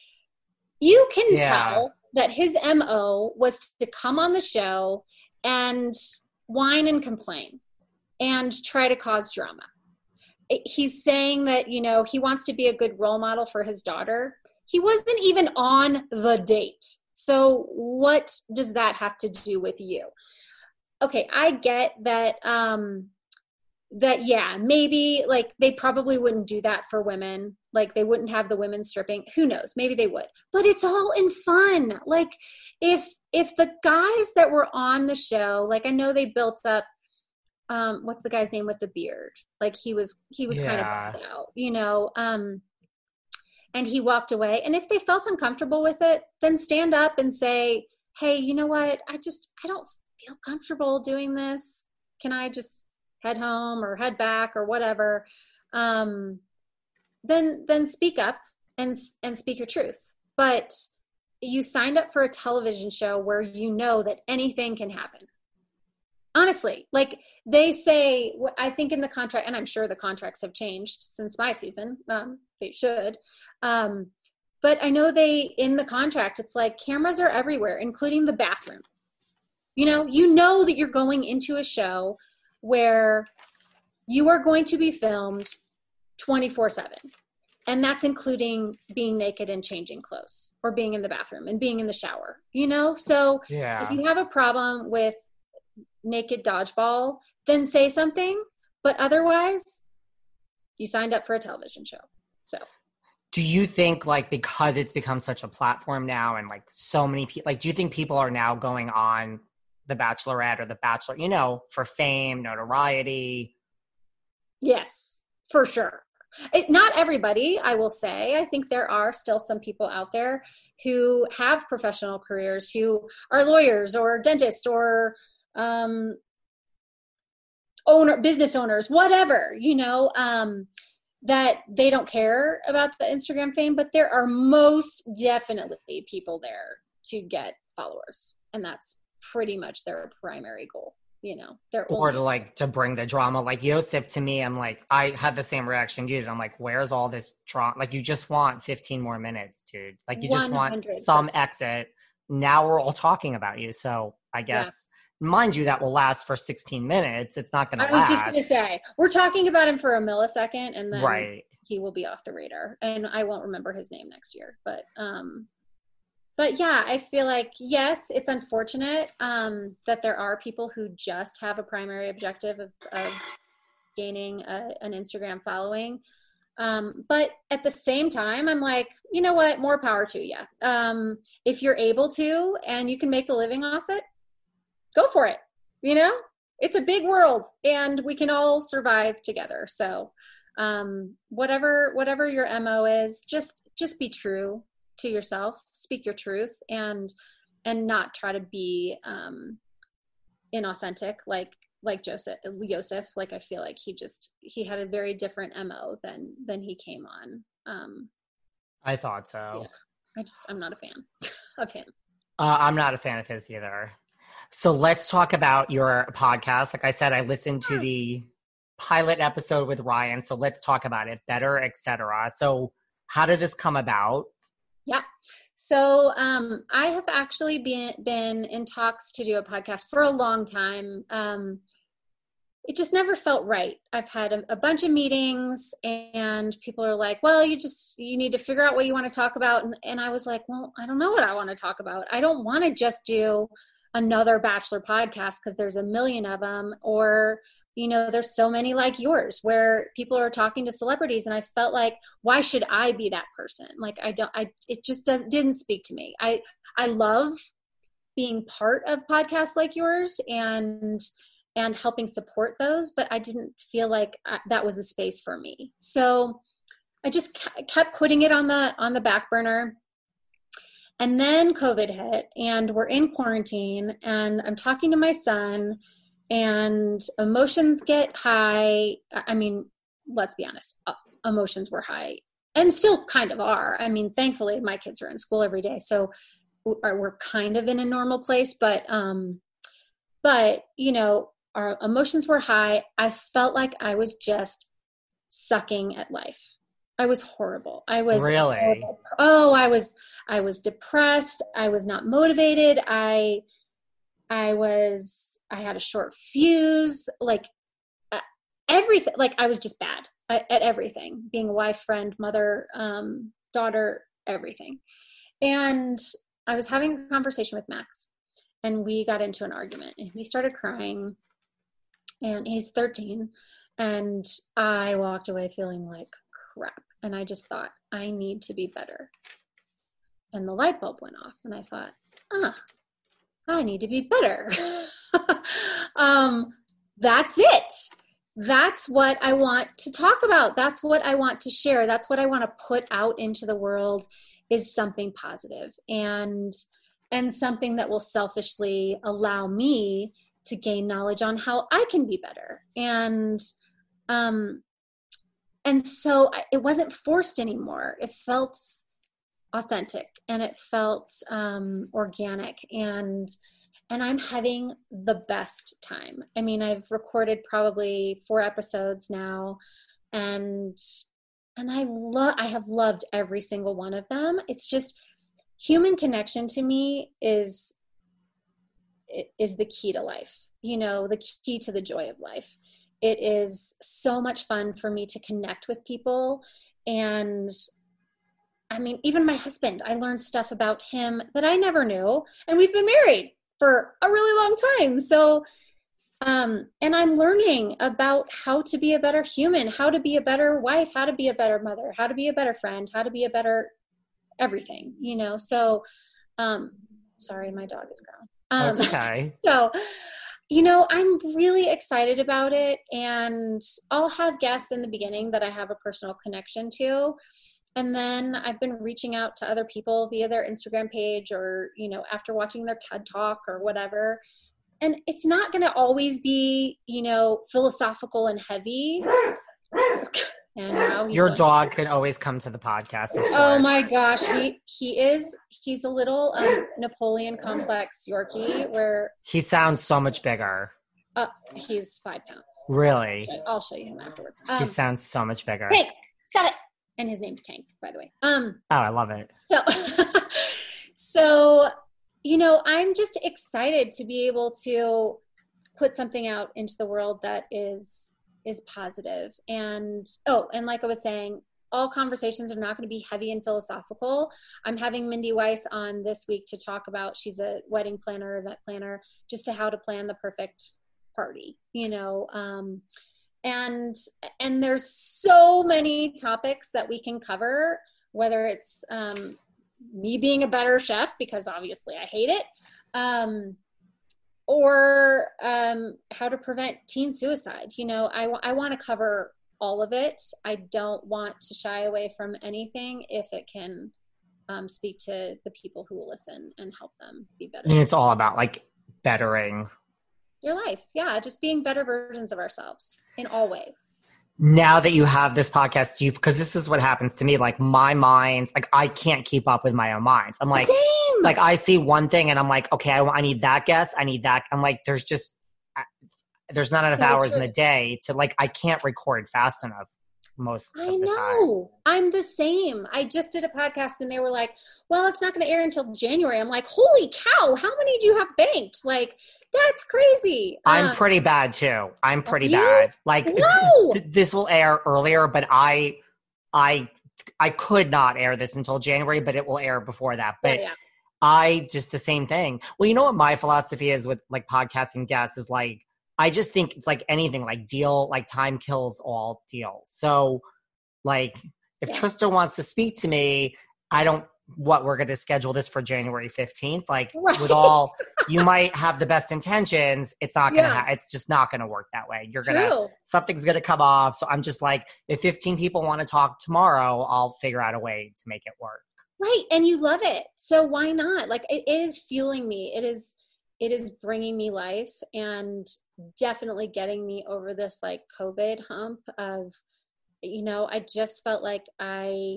S3: you can yeah. tell that his MO was to come on the show and whine and complain and try to cause drama he's saying that you know he wants to be a good role model for his daughter. He wasn't even on the date. So what does that have to do with you? Okay i get that um that yeah maybe like they probably wouldn't do that for women. Like they wouldn't have the women stripping. Who knows? Maybe they would. But it's all in fun. Like if if the guys that were on the show like i know they built up um what's the guy's name with the beard? Like he was he was yeah. kind of out you know um and he walked away. And if they felt uncomfortable with it then stand up and say hey you know what? I just i don't feel comfortable doing this. Can i just head home or head back or whatever? Um then then speak up and and speak your truth. But you signed up for a television show where you know that anything can happen honestly like they say i think in the contract and i'm sure the contracts have changed since my season um, they should um, but i know they in the contract it's like cameras are everywhere including the bathroom you know you know that you're going into a show where you are going to be filmed 24 7 and that's including being naked and changing clothes or being in the bathroom and being in the shower you know so yeah. if you have a problem with naked dodgeball, then say something. But otherwise, you signed up for a television show. So
S2: do you think like because it's become such a platform now and like so many people like do you think people are now going on the bachelorette or the bachelor you know for fame notoriety
S3: yes for sure it, not everybody i will say i think there are still some people out there who have professional careers who are lawyers or dentists or um, owner, business owners, whatever, you know, um, that they don't care about the Instagram fame, but there are most definitely people there to get followers. And that's pretty much their primary goal. you know they're
S4: or only- to like to bring the drama like Yosef to me I'm like I had the same reaction you did I'm like where's all this drama like you just want 15 more minutes dude like you just 100%. want some exit now we're all talking about you so I guess. Mind you that will last for 16 minutes it's not gonna I was last.
S3: just gonna say we're talking about him for a millisecond and then right he will be off the radar and I won't remember his name next year but um but yeah, I feel like yes, it's unfortunate um, that there are people who just have a primary objective of, of gaining a, an Instagram following. Um, but at the same time, I'm like, you know what? More power to you. Um, if you're able to and you can make a living off it, go for it. You know, it's a big world, and we can all survive together. So, um, whatever whatever your mo is, just just be true to yourself speak your truth and and not try to be um inauthentic like like joseph joseph like i feel like he just he had a very different mo than than he came on um
S4: i thought so
S3: yeah, i just i'm not a fan of him
S4: uh, i'm not a fan of his either so let's talk about your podcast like i said i listened to the pilot episode with ryan so let's talk about it better etc so how did this come about
S3: yeah. So um, I have actually been been in talks to do a podcast for a long time. Um, it just never felt right. I've had a, a, bunch of meetings, and people are like, "Well, you just you need to figure out what you want to talk about." And, and I was like, "Well, I don't know what I want to talk about. I don't want to just do another bachelor podcast because there's a million of them, or." you know there's so many like yours where people are talking to celebrities and i felt like why should i be that person? Like i don't i it just doesn't didn't speak to me. I i love being part of podcasts like yours and and helping support those but i didn't feel like I, that was the space for me. So i just kept putting it on the on the back burner and then covid hit and we're in quarantine and i'm talking to my son and emotions get high. I mean let's be honest uh, emotions were high and still kind of are. I mean thankfully my kids are in school every day so we're kind of in a normal place but um but you know our emotions were high. I felt like i was just sucking at life i was horrible i was
S4: really
S3: horrible. oh i was i was depressed i was not motivated i i was I had a short fuse, like uh, everything. Like I was just bad at, at everything, being a wife, friend, mother, um, daughter, everything. And I was having a conversation with Max, and we got into an argument, and he started crying. And he's 13, and I walked away feeling like crap. And I just thought, I need to be better. And the light bulb went off, and I thought, ah, I need to be better. um, that's it. That's what I want to talk about. That's what I want to share. That's what I want to put out into the world is something positive and and something that will selfishly allow me to gain knowledge on how I can be better. And um and so it wasn't forced anymore. It felt authentic and it felt um organic and and I'm having the best time. I mean, I've recorded probably four episodes now and and I love I have loved every single one of them. It's just human connection to me is is the key to life. You know, the key to the joy of life. It is so much fun for me to connect with people and I mean, even my husband, I learned stuff about him that I never knew. And we've been married for a really long time. So, um, and I'm learning about how to be a better human, how to be a better wife, how to be a better mother, how to be a better friend, how to be a better everything, you know. So, um, sorry, my dog is growling.
S4: Um, That's okay.
S3: So, you know, I'm really excited about it, and I'll have guests in the beginning that I have a personal connection to and then i've been reaching out to other people via their instagram page or you know after watching their ted talk or whatever. And it's not going to always be you know philosophical and heavy
S4: and your dog could always come to the podcast
S3: oh my gosh he he is he's a little um, napoleon complex yorkie where
S4: he sounds so much bigger
S3: Uh, he's five pounds.
S2: Really?
S3: I'll show you him afterwards.
S2: Um, he sounds so much bigger.
S3: Tank, stop it. And his name's Tank, by the way. Um.
S2: Oh, I love it.
S3: So, so you know, I'm just excited to be able to put something out into the world that is is positive and oh and like i was saying all conversations are not going to be heavy and philosophical. I'm having Mindy Weiss on this week to talk about, she's a wedding planner, event planner, just to how to plan the perfect party, you know. Um, and and there's so many topics that we can cover, whether it's um, me being a better chef because obviously I hate it, um, or um, how to prevent teen suicide. You know, I, I want to cover all of it. I don't want to shy away from anything if it can um, speak to the people who will listen and help them be better.
S2: And it's all about like bettering
S3: your life. Yeah, just being better versions of ourselves in all ways.
S2: Now that you have this podcast, do you because this is what happens to me. Like my mind's like I can't keep up with my own minds. I'm like,
S3: Same.
S2: like I see one thing and I'm like, okay, I, I need that guess. I need that. I'm like, there's just there's not enough hours in the day to like I can't record fast enough most I know.
S3: Time. I'm the same. I just did a podcast and they were like, "Well, it's not going to air until January." I'm like, "Holy cow! How many do you have banked?" Like, that's crazy.
S2: I'm um, pretty bad too. I'm pretty bad. Like, no! th- this will air earlier, but I, I, I could not air this until January, but it will air before that. But. Yeah, yeah. I just the same thing. Well, you know what my philosophy is with like podcasting guests is like I just think it's like anything, like deal, like time kills all deals. So, like, if yeah. Trista wants to speak to me, I don't what we're going to schedule this for January 15th. Like, right. with all, you might have the best intentions. It's not going to, yeah. ha- it's just not going to work that way. You're going to, something's going to come off. So I'm just like, if 15 people want to talk tomorrow, I'll figure out a way to make it work.
S3: Right. And you love it. So why not? Like, it, it is fueling me. It is, it is bringing me life and definitely getting me over this like covid hump of you know i just felt like i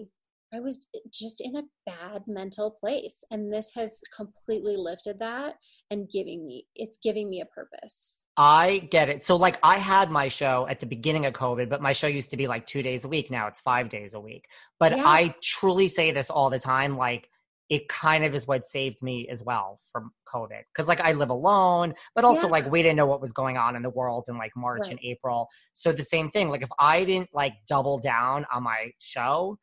S3: i was just in a bad mental place and this has completely lifted that and giving me it's giving me a purpose.
S2: I get it. So like i had my show at the beginning of covid but my show used to be like two days a week. Now it's five days a week. But yeah. i truly say this all the time like it kind of is what saved me as well from COVID. Cause like I live alone, but also yeah. like we didn't know what was going on in the world in like March right. and April. So the same thing, like if I didn't like double down on my show,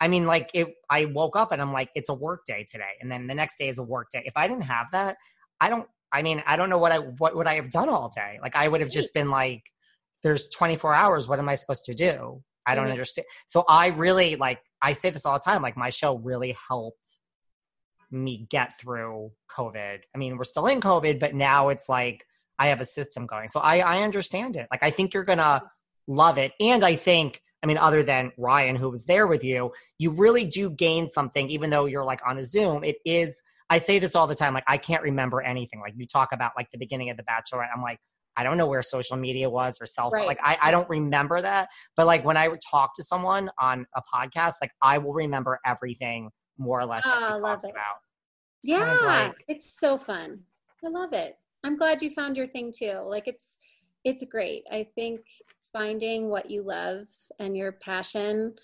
S2: I mean, like it, I woke up and I'm like, it's a work day today. And then the next day is a work day. If I didn't have that, I don't, I mean, I don't know what I, what would I have done all day? Like I would have just been like, there's 24 hours. What am I supposed to do? I don't mm-hmm. understand. So I really like, I say this all the time, like my show really helped me get through COVID. I mean, we're still in COVID, but now it's like I have a system going. So I, I understand it. Like I think you're gonna love it. And I think, I mean, other than Ryan who was there with you, you really do gain something, even though you're like on a Zoom. It is I say this all the time, like I can't remember anything. Like you talk about like the beginning of the bachelorette. I'm like, I don't know where social media was or cell phone. Right. Like I, I don't remember that. But like when I talk to someone on a podcast, like I will remember everything more or less oh, talked about.
S3: Yeah, like, it's so fun. I love it. I'm glad you found your thing too. Like it's it's great. I think finding what you love and your passion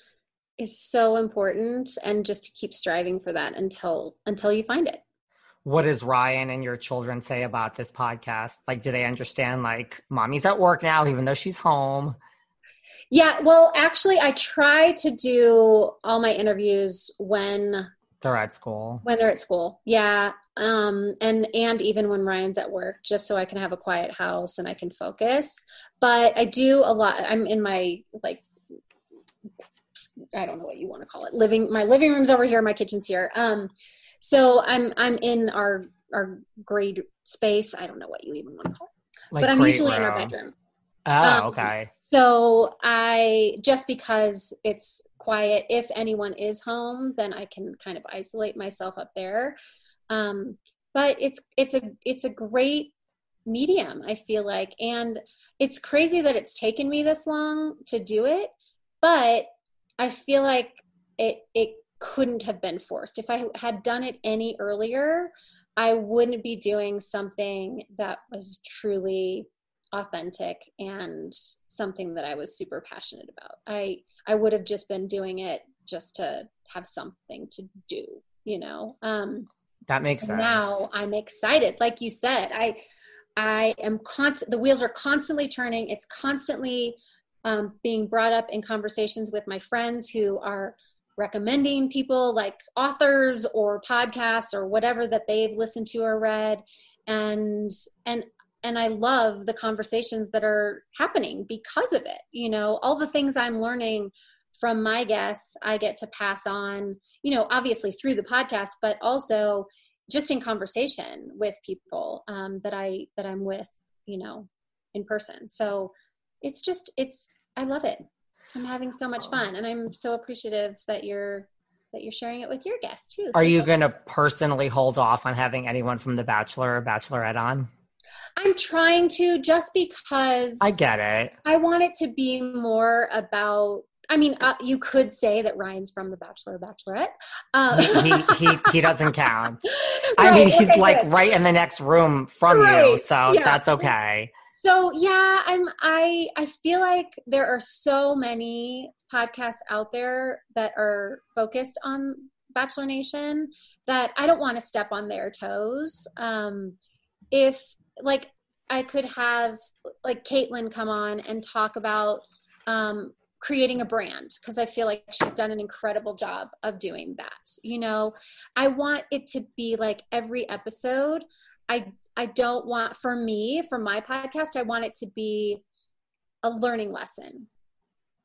S3: is so important and just to keep striving for that until until you find it.
S2: What does Ryan and your children say about this podcast? Like do they understand like mommy's at work now even though she's home?
S3: Yeah, well, actually I try to do all my interviews when
S2: they're at school.
S3: When they're at school. Yeah. Um and and even when Ryan's at work just so I can have a quiet house and I can focus. But I do a lot I'm in my like I don't know what you want to call it. Living my living room's over here, my kitchen's here. Um so I'm I'm in our our grade space. I don't know what you even want to call it. Like but I'm usually row. in our bedroom.
S2: Oh, um, okay.
S3: So I just because it's quiet, if anyone is home, then I can kind of isolate myself up there. Um, but it's it's a it's a great medium. I feel like, and it's crazy that it's taken me this long to do it, but I feel like it it couldn't have been forced. If I had done it any earlier, I wouldn't be doing something that was truly authentic and something that I was super passionate about. I I would have just been doing it just to have something to do, you know. Um
S4: that makes sense.
S3: Now I'm excited. Like you said, I I am constant the wheels are constantly turning. It's constantly um, being brought up in conversations with my friends who are recommending people like authors or podcasts or whatever that they've listened to or read and and and I love the conversations that are happening because of it. You know, all the things I'm learning from my guests, I get to pass on, you know, obviously through the podcast, but also just in conversation with people um, that I that I'm with, you know, in person. So it's just it's I love it. I'm having so much fun, and I'm so appreciative that you're that you're sharing it with your guests too.
S4: Are so you going to personally hold off on having anyone from The Bachelor or Bachelorette on?
S3: I'm trying to just because
S4: I get it.
S3: I want it to be more about. I mean, uh, you could say that Ryan's from The Bachelor, Bachelorette.
S4: Um, he, he, he, he doesn't count. right, I mean, he's okay, like good. right in the next room from right. you, so yeah. that's okay.
S3: So yeah, I'm. I I feel like there are so many podcasts out there that are focused on Bachelor Nation that I don't want to step on their toes. Um, if like I could have like Kaitlyn come on and talk about um, creating a brand because I feel like she's done an incredible job of doing that. You know, I want it to be like every episode. I I don't want for me for my podcast. I want it to be a learning lesson.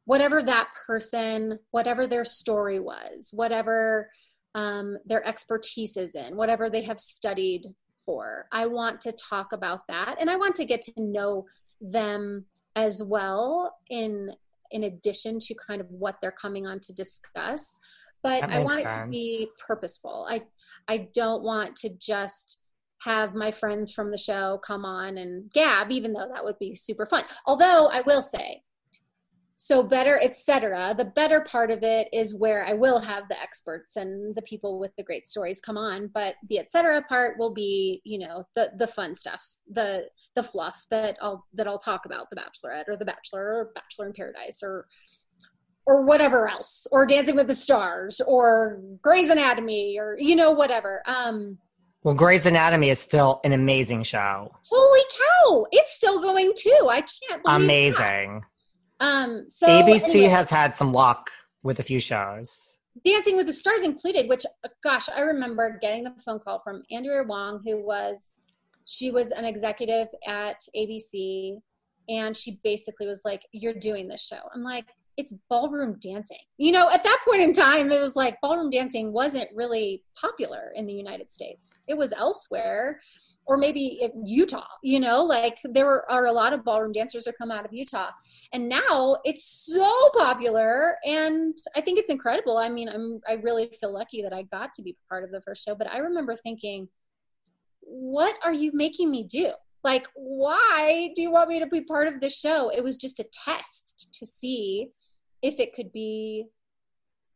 S3: Whatever that person, whatever their story was, whatever um, their expertise is in, whatever they have studied for. I want to talk about that and I want to get to know them as well in in addition to kind of what they're coming on to discuss. But I want sense. it to be purposeful. I I don't want to just have my friends from the show come on and gab even though that would be super fun. Although I will say so better etc the better part of it is where i will have the experts and the people with the great stories come on but the etc part will be you know the the fun stuff the the fluff that i'll that i'll talk about the bachelorette or the bachelor or bachelor in paradise or or whatever else or dancing with the stars or grey's anatomy or you know whatever um
S4: well, Grey's Anatomy is still an amazing show.
S3: Holy cow! It's still going too. I can't believe
S4: Amazing.
S3: That. Um, so
S4: ABC anyway, has had some luck with a few shows.
S3: Dancing with the Stars included, which gosh, I remember getting the phone call from Andrea Wong, who was she was an executive at ABC, and she basically was like, "You're doing this show." I'm like, "It's ballroom dancing." You know, at that point in time, it was like ballroom dancing wasn't really popular in the United States. It was elsewhere or maybe Utah, you know, like there are a lot of ballroom dancers that come out of Utah. And now it's so popular and I think it's incredible. I mean, I'm I really feel lucky that I got to be part of the first show, but I remember thinking, what are you making me do? Like, why do you want me to be part of this show? It was just a test to see if it could be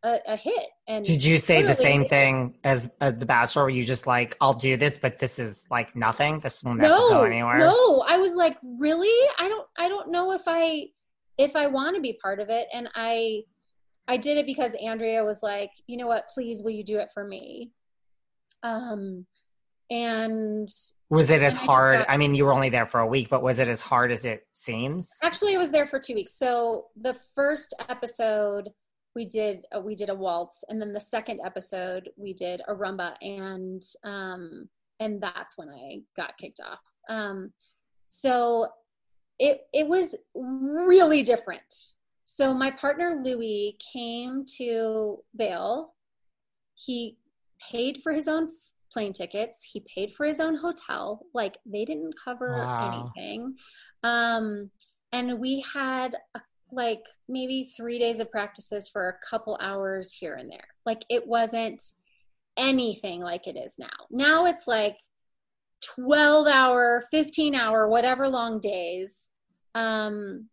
S3: a, a hit. And
S4: did you say the same thing as, as the Bachelor? Were you just like, "I'll do this, but this is like nothing. This will never no, go anywhere."
S3: No, I was like, "Really? I don't. I don't know if I if I want to be part of it." And I I did it because Andrea was like, "You know what? Please, will you do it for me?" Um, and
S4: was it as hard i mean you were only there for a week but was it as hard as it seems
S3: actually i was there for two weeks so the first episode we did a, we did a waltz and then the second episode we did a rumba and um and that's when i got kicked off. Um so it it was really different. So my partner louis came to Vail. he paid for his own plane tickets. He paid for his own hotel. Like they didn't cover wow. anything. Um and we had a like maybe three days of practices for a couple hours here and there. Like it wasn't anything like it is now. Now it's like 12 hour, 15 hour, whatever long days. Um,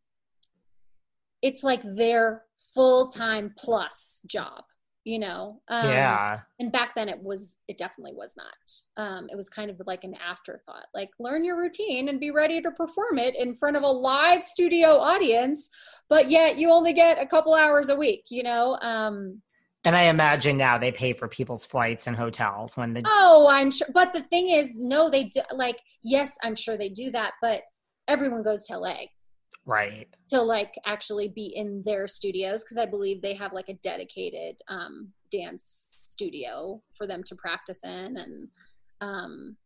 S3: it's like their full time plus job. You know
S4: um, yeah
S3: and back then it was it definitely was not um, it was kind of like an afterthought like learn your routine and be ready to perform it in front of a live studio audience but yet you only get a couple hours a week you know um,
S4: and I imagine now they pay for people's flights and hotels when they.
S3: Oh, I'm sure. But the thing is, no, they do. Like, yes, I'm sure they do that, but everyone goes to LA.
S4: Right.
S3: To like actually be in their studios because I believe they have like a dedicated um, dance studio for them to practice in and um,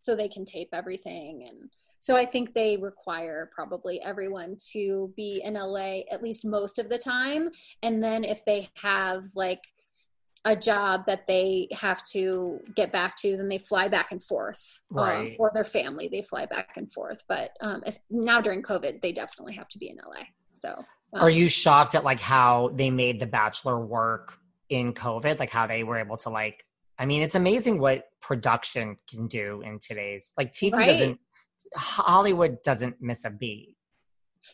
S3: so they can tape everything and so I think they require probably everyone to be in LA at least most of the time. And then if they have like a job that they have to get back to, then they fly back and forth.
S4: Um, right.
S3: Um, or their family, they fly back and forth. But um, now during COVID, they definitely have to be in LA. So.
S4: Um, Are you shocked at like how they made The Bachelor work in COVID? Like how they were able to like I mean, it's amazing what production can do in today's like TV right. doesn't Hollywood doesn't miss a beat.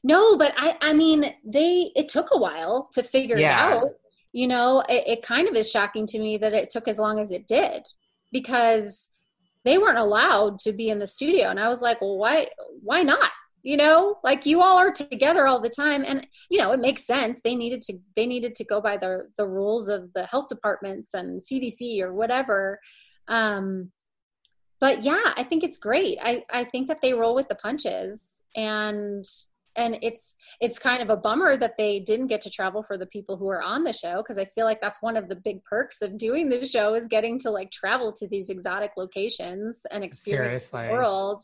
S3: No, but I I mean they it took a while to figure yeah. it out. You know, it, it kind of is shocking to me that it took as long as it did because they weren't allowed to be in the studio. And I was like, "Well, why why not?" you know like you all are together all the time. And you know it makes sense. They needed to they needed to go by the the rules of the health departments and cdc or whatever. Um but yeah, I think it's great. I, I think that they roll with the punches. And and it's it's kind of a bummer that they didn't get to travel for the people who are on the show because I feel like that's one of the big perks of doing the show is getting to like travel to these exotic locations and experience Seriously. the world.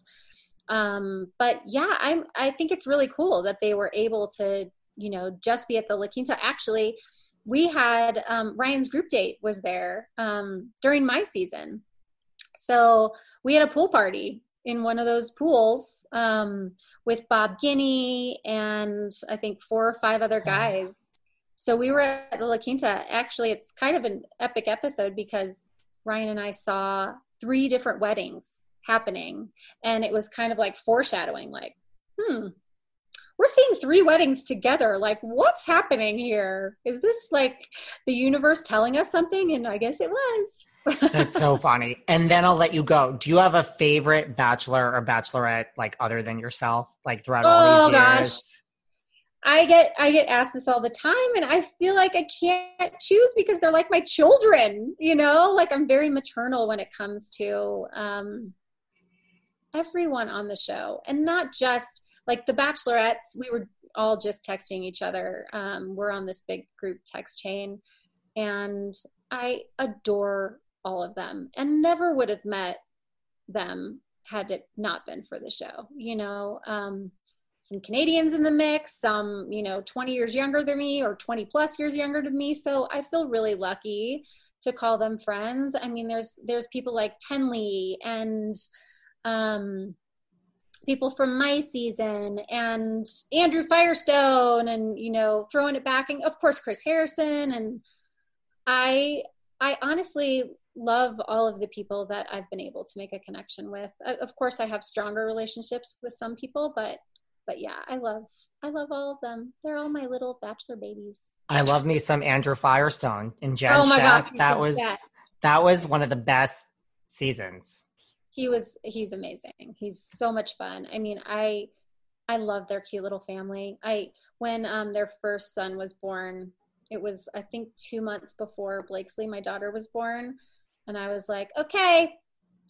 S3: Um, but yeah, I'm I think it's really cool that they were able to you know just be at the La Quinta. Actually, we had um, Ryan's group date was there um, during my season so we had a pool party in one of those pools um, with Bob Guiney and I think four or five other guys. So we were at the La Quinta. Actually, it's kind of an epic episode because Ryan and I saw three different weddings happening, and it was kind of like foreshadowing, like, hmm, we're seeing three weddings together. Like, what's happening here? Is this like the universe telling us something? And I guess it was.
S4: That's so funny. And then I'll let you go. Do you have a favorite bachelor or bachelorette like other than yourself? Like throughout all these oh, years? Gosh.
S3: I get I get asked this all the time and I feel like I can't choose because they're like my children, you know? Like I'm very maternal when it comes to um everyone on the show and not just like the bachelorettes, we were all just texting each other. Um, we're on this big group text chain and I adore all of them and never would have met them had it not been for the show you know um, some canadians in the mix some you know 20 years younger than me or 20 plus years younger than me so i feel really lucky to call them friends i mean there's there's people like tenley and um, people from my season and andrew firestone and you know throwing it back and of course chris harrison and i i honestly love all of the people that I've been able to make a connection with. Uh, of course, I have stronger relationships with some people, but but yeah, I love I love all of them. They're all my little bachelor babies.
S4: I love me some Andrew Firestone and Jen oh Schefft. God, that was that. that was one of the best seasons.
S3: He was he's amazing. He's so much fun. I mean, I I love their cute little family. I when um their first son was born, it was I think 2 months before Blakesley, my daughter was born and I was like, okay,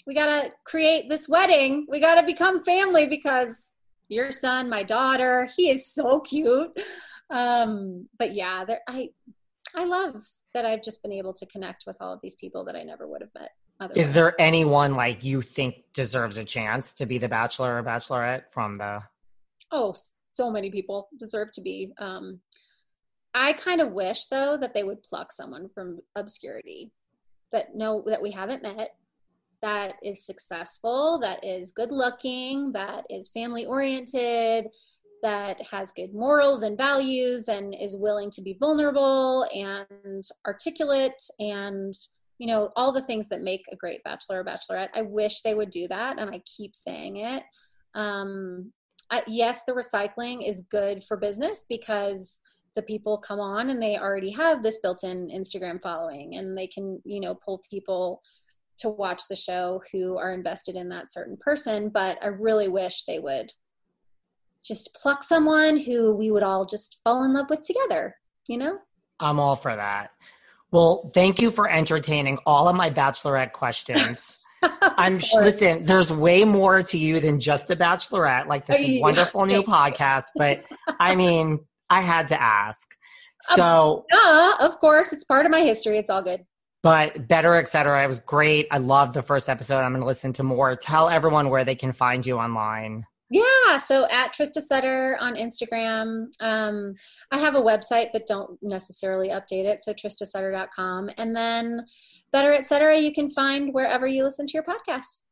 S3: we got to create this wedding. We got to become family because your son, my daughter, he is so cute. Um, but yeah, there, I, I love that I've just been able to connect with all of these people that I never would have met.
S4: Otherwise. Is there anyone like you think deserves a chance to be the bachelor or bachelorette from the?
S3: Oh, so many people deserve to be. Um, I kind of wish though that they would pluck someone from obscurity that know that we haven't met that is successful, that is good looking, that is family oriented, that has good morals and values and is willing to be vulnerable and articulate and you know all the things that make a great bachelor or bachelorette i wish they would do that and i keep saying it um, I, yes the recycling is good for business because the people come on and they already have this built-in Instagram following and they can, you know, pull people to watch the show who are invested in that certain person, but I really wish they would just pluck someone who we would all just fall in love with together, you know?
S4: I'm all for that. Well, thank you for entertaining all of my bachelorette questions. I'm listen, there's way more to you than just the bachelorette, like this wonderful new podcast, but I mean, I had to ask. So,
S3: uh, of course, it's part of my history. It's all good.
S4: But better, etc. It was great. I love the first episode. I'm going to listen to more. Tell everyone where they can find you online.
S3: Yeah, so at Trista Sutter on Instagram. Um, I have a website, but don't necessarily update it. So tristasutter.com. And then Better Etc. you can find wherever you listen to your podcasts.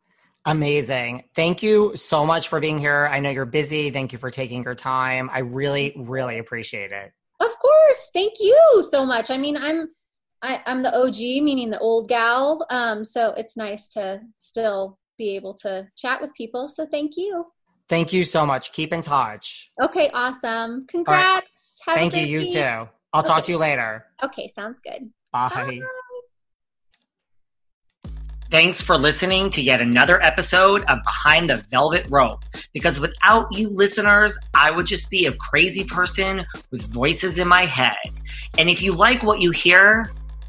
S4: Amazing. Thank you so much for being here. I know you're busy. Thank you for taking your time. I really, really appreciate it.
S3: Of course. Thank you so much. I mean, I'm I, am i am the OG, meaning the old gal. Um, so it's nice to still be able to chat with people. So thank you.
S4: Thank you so much. Keep in touch.
S3: Okay, awesome. Congrats.
S4: Right. Thank you. You too. I'll okay. talk to you later.
S3: Okay, sounds good.
S4: Bye. Bye.
S2: Thanks for listening to yet another episode of Behind the Velvet Rope. Because without you listeners, I would just be a crazy person with voices in my head. And if you like what you hear,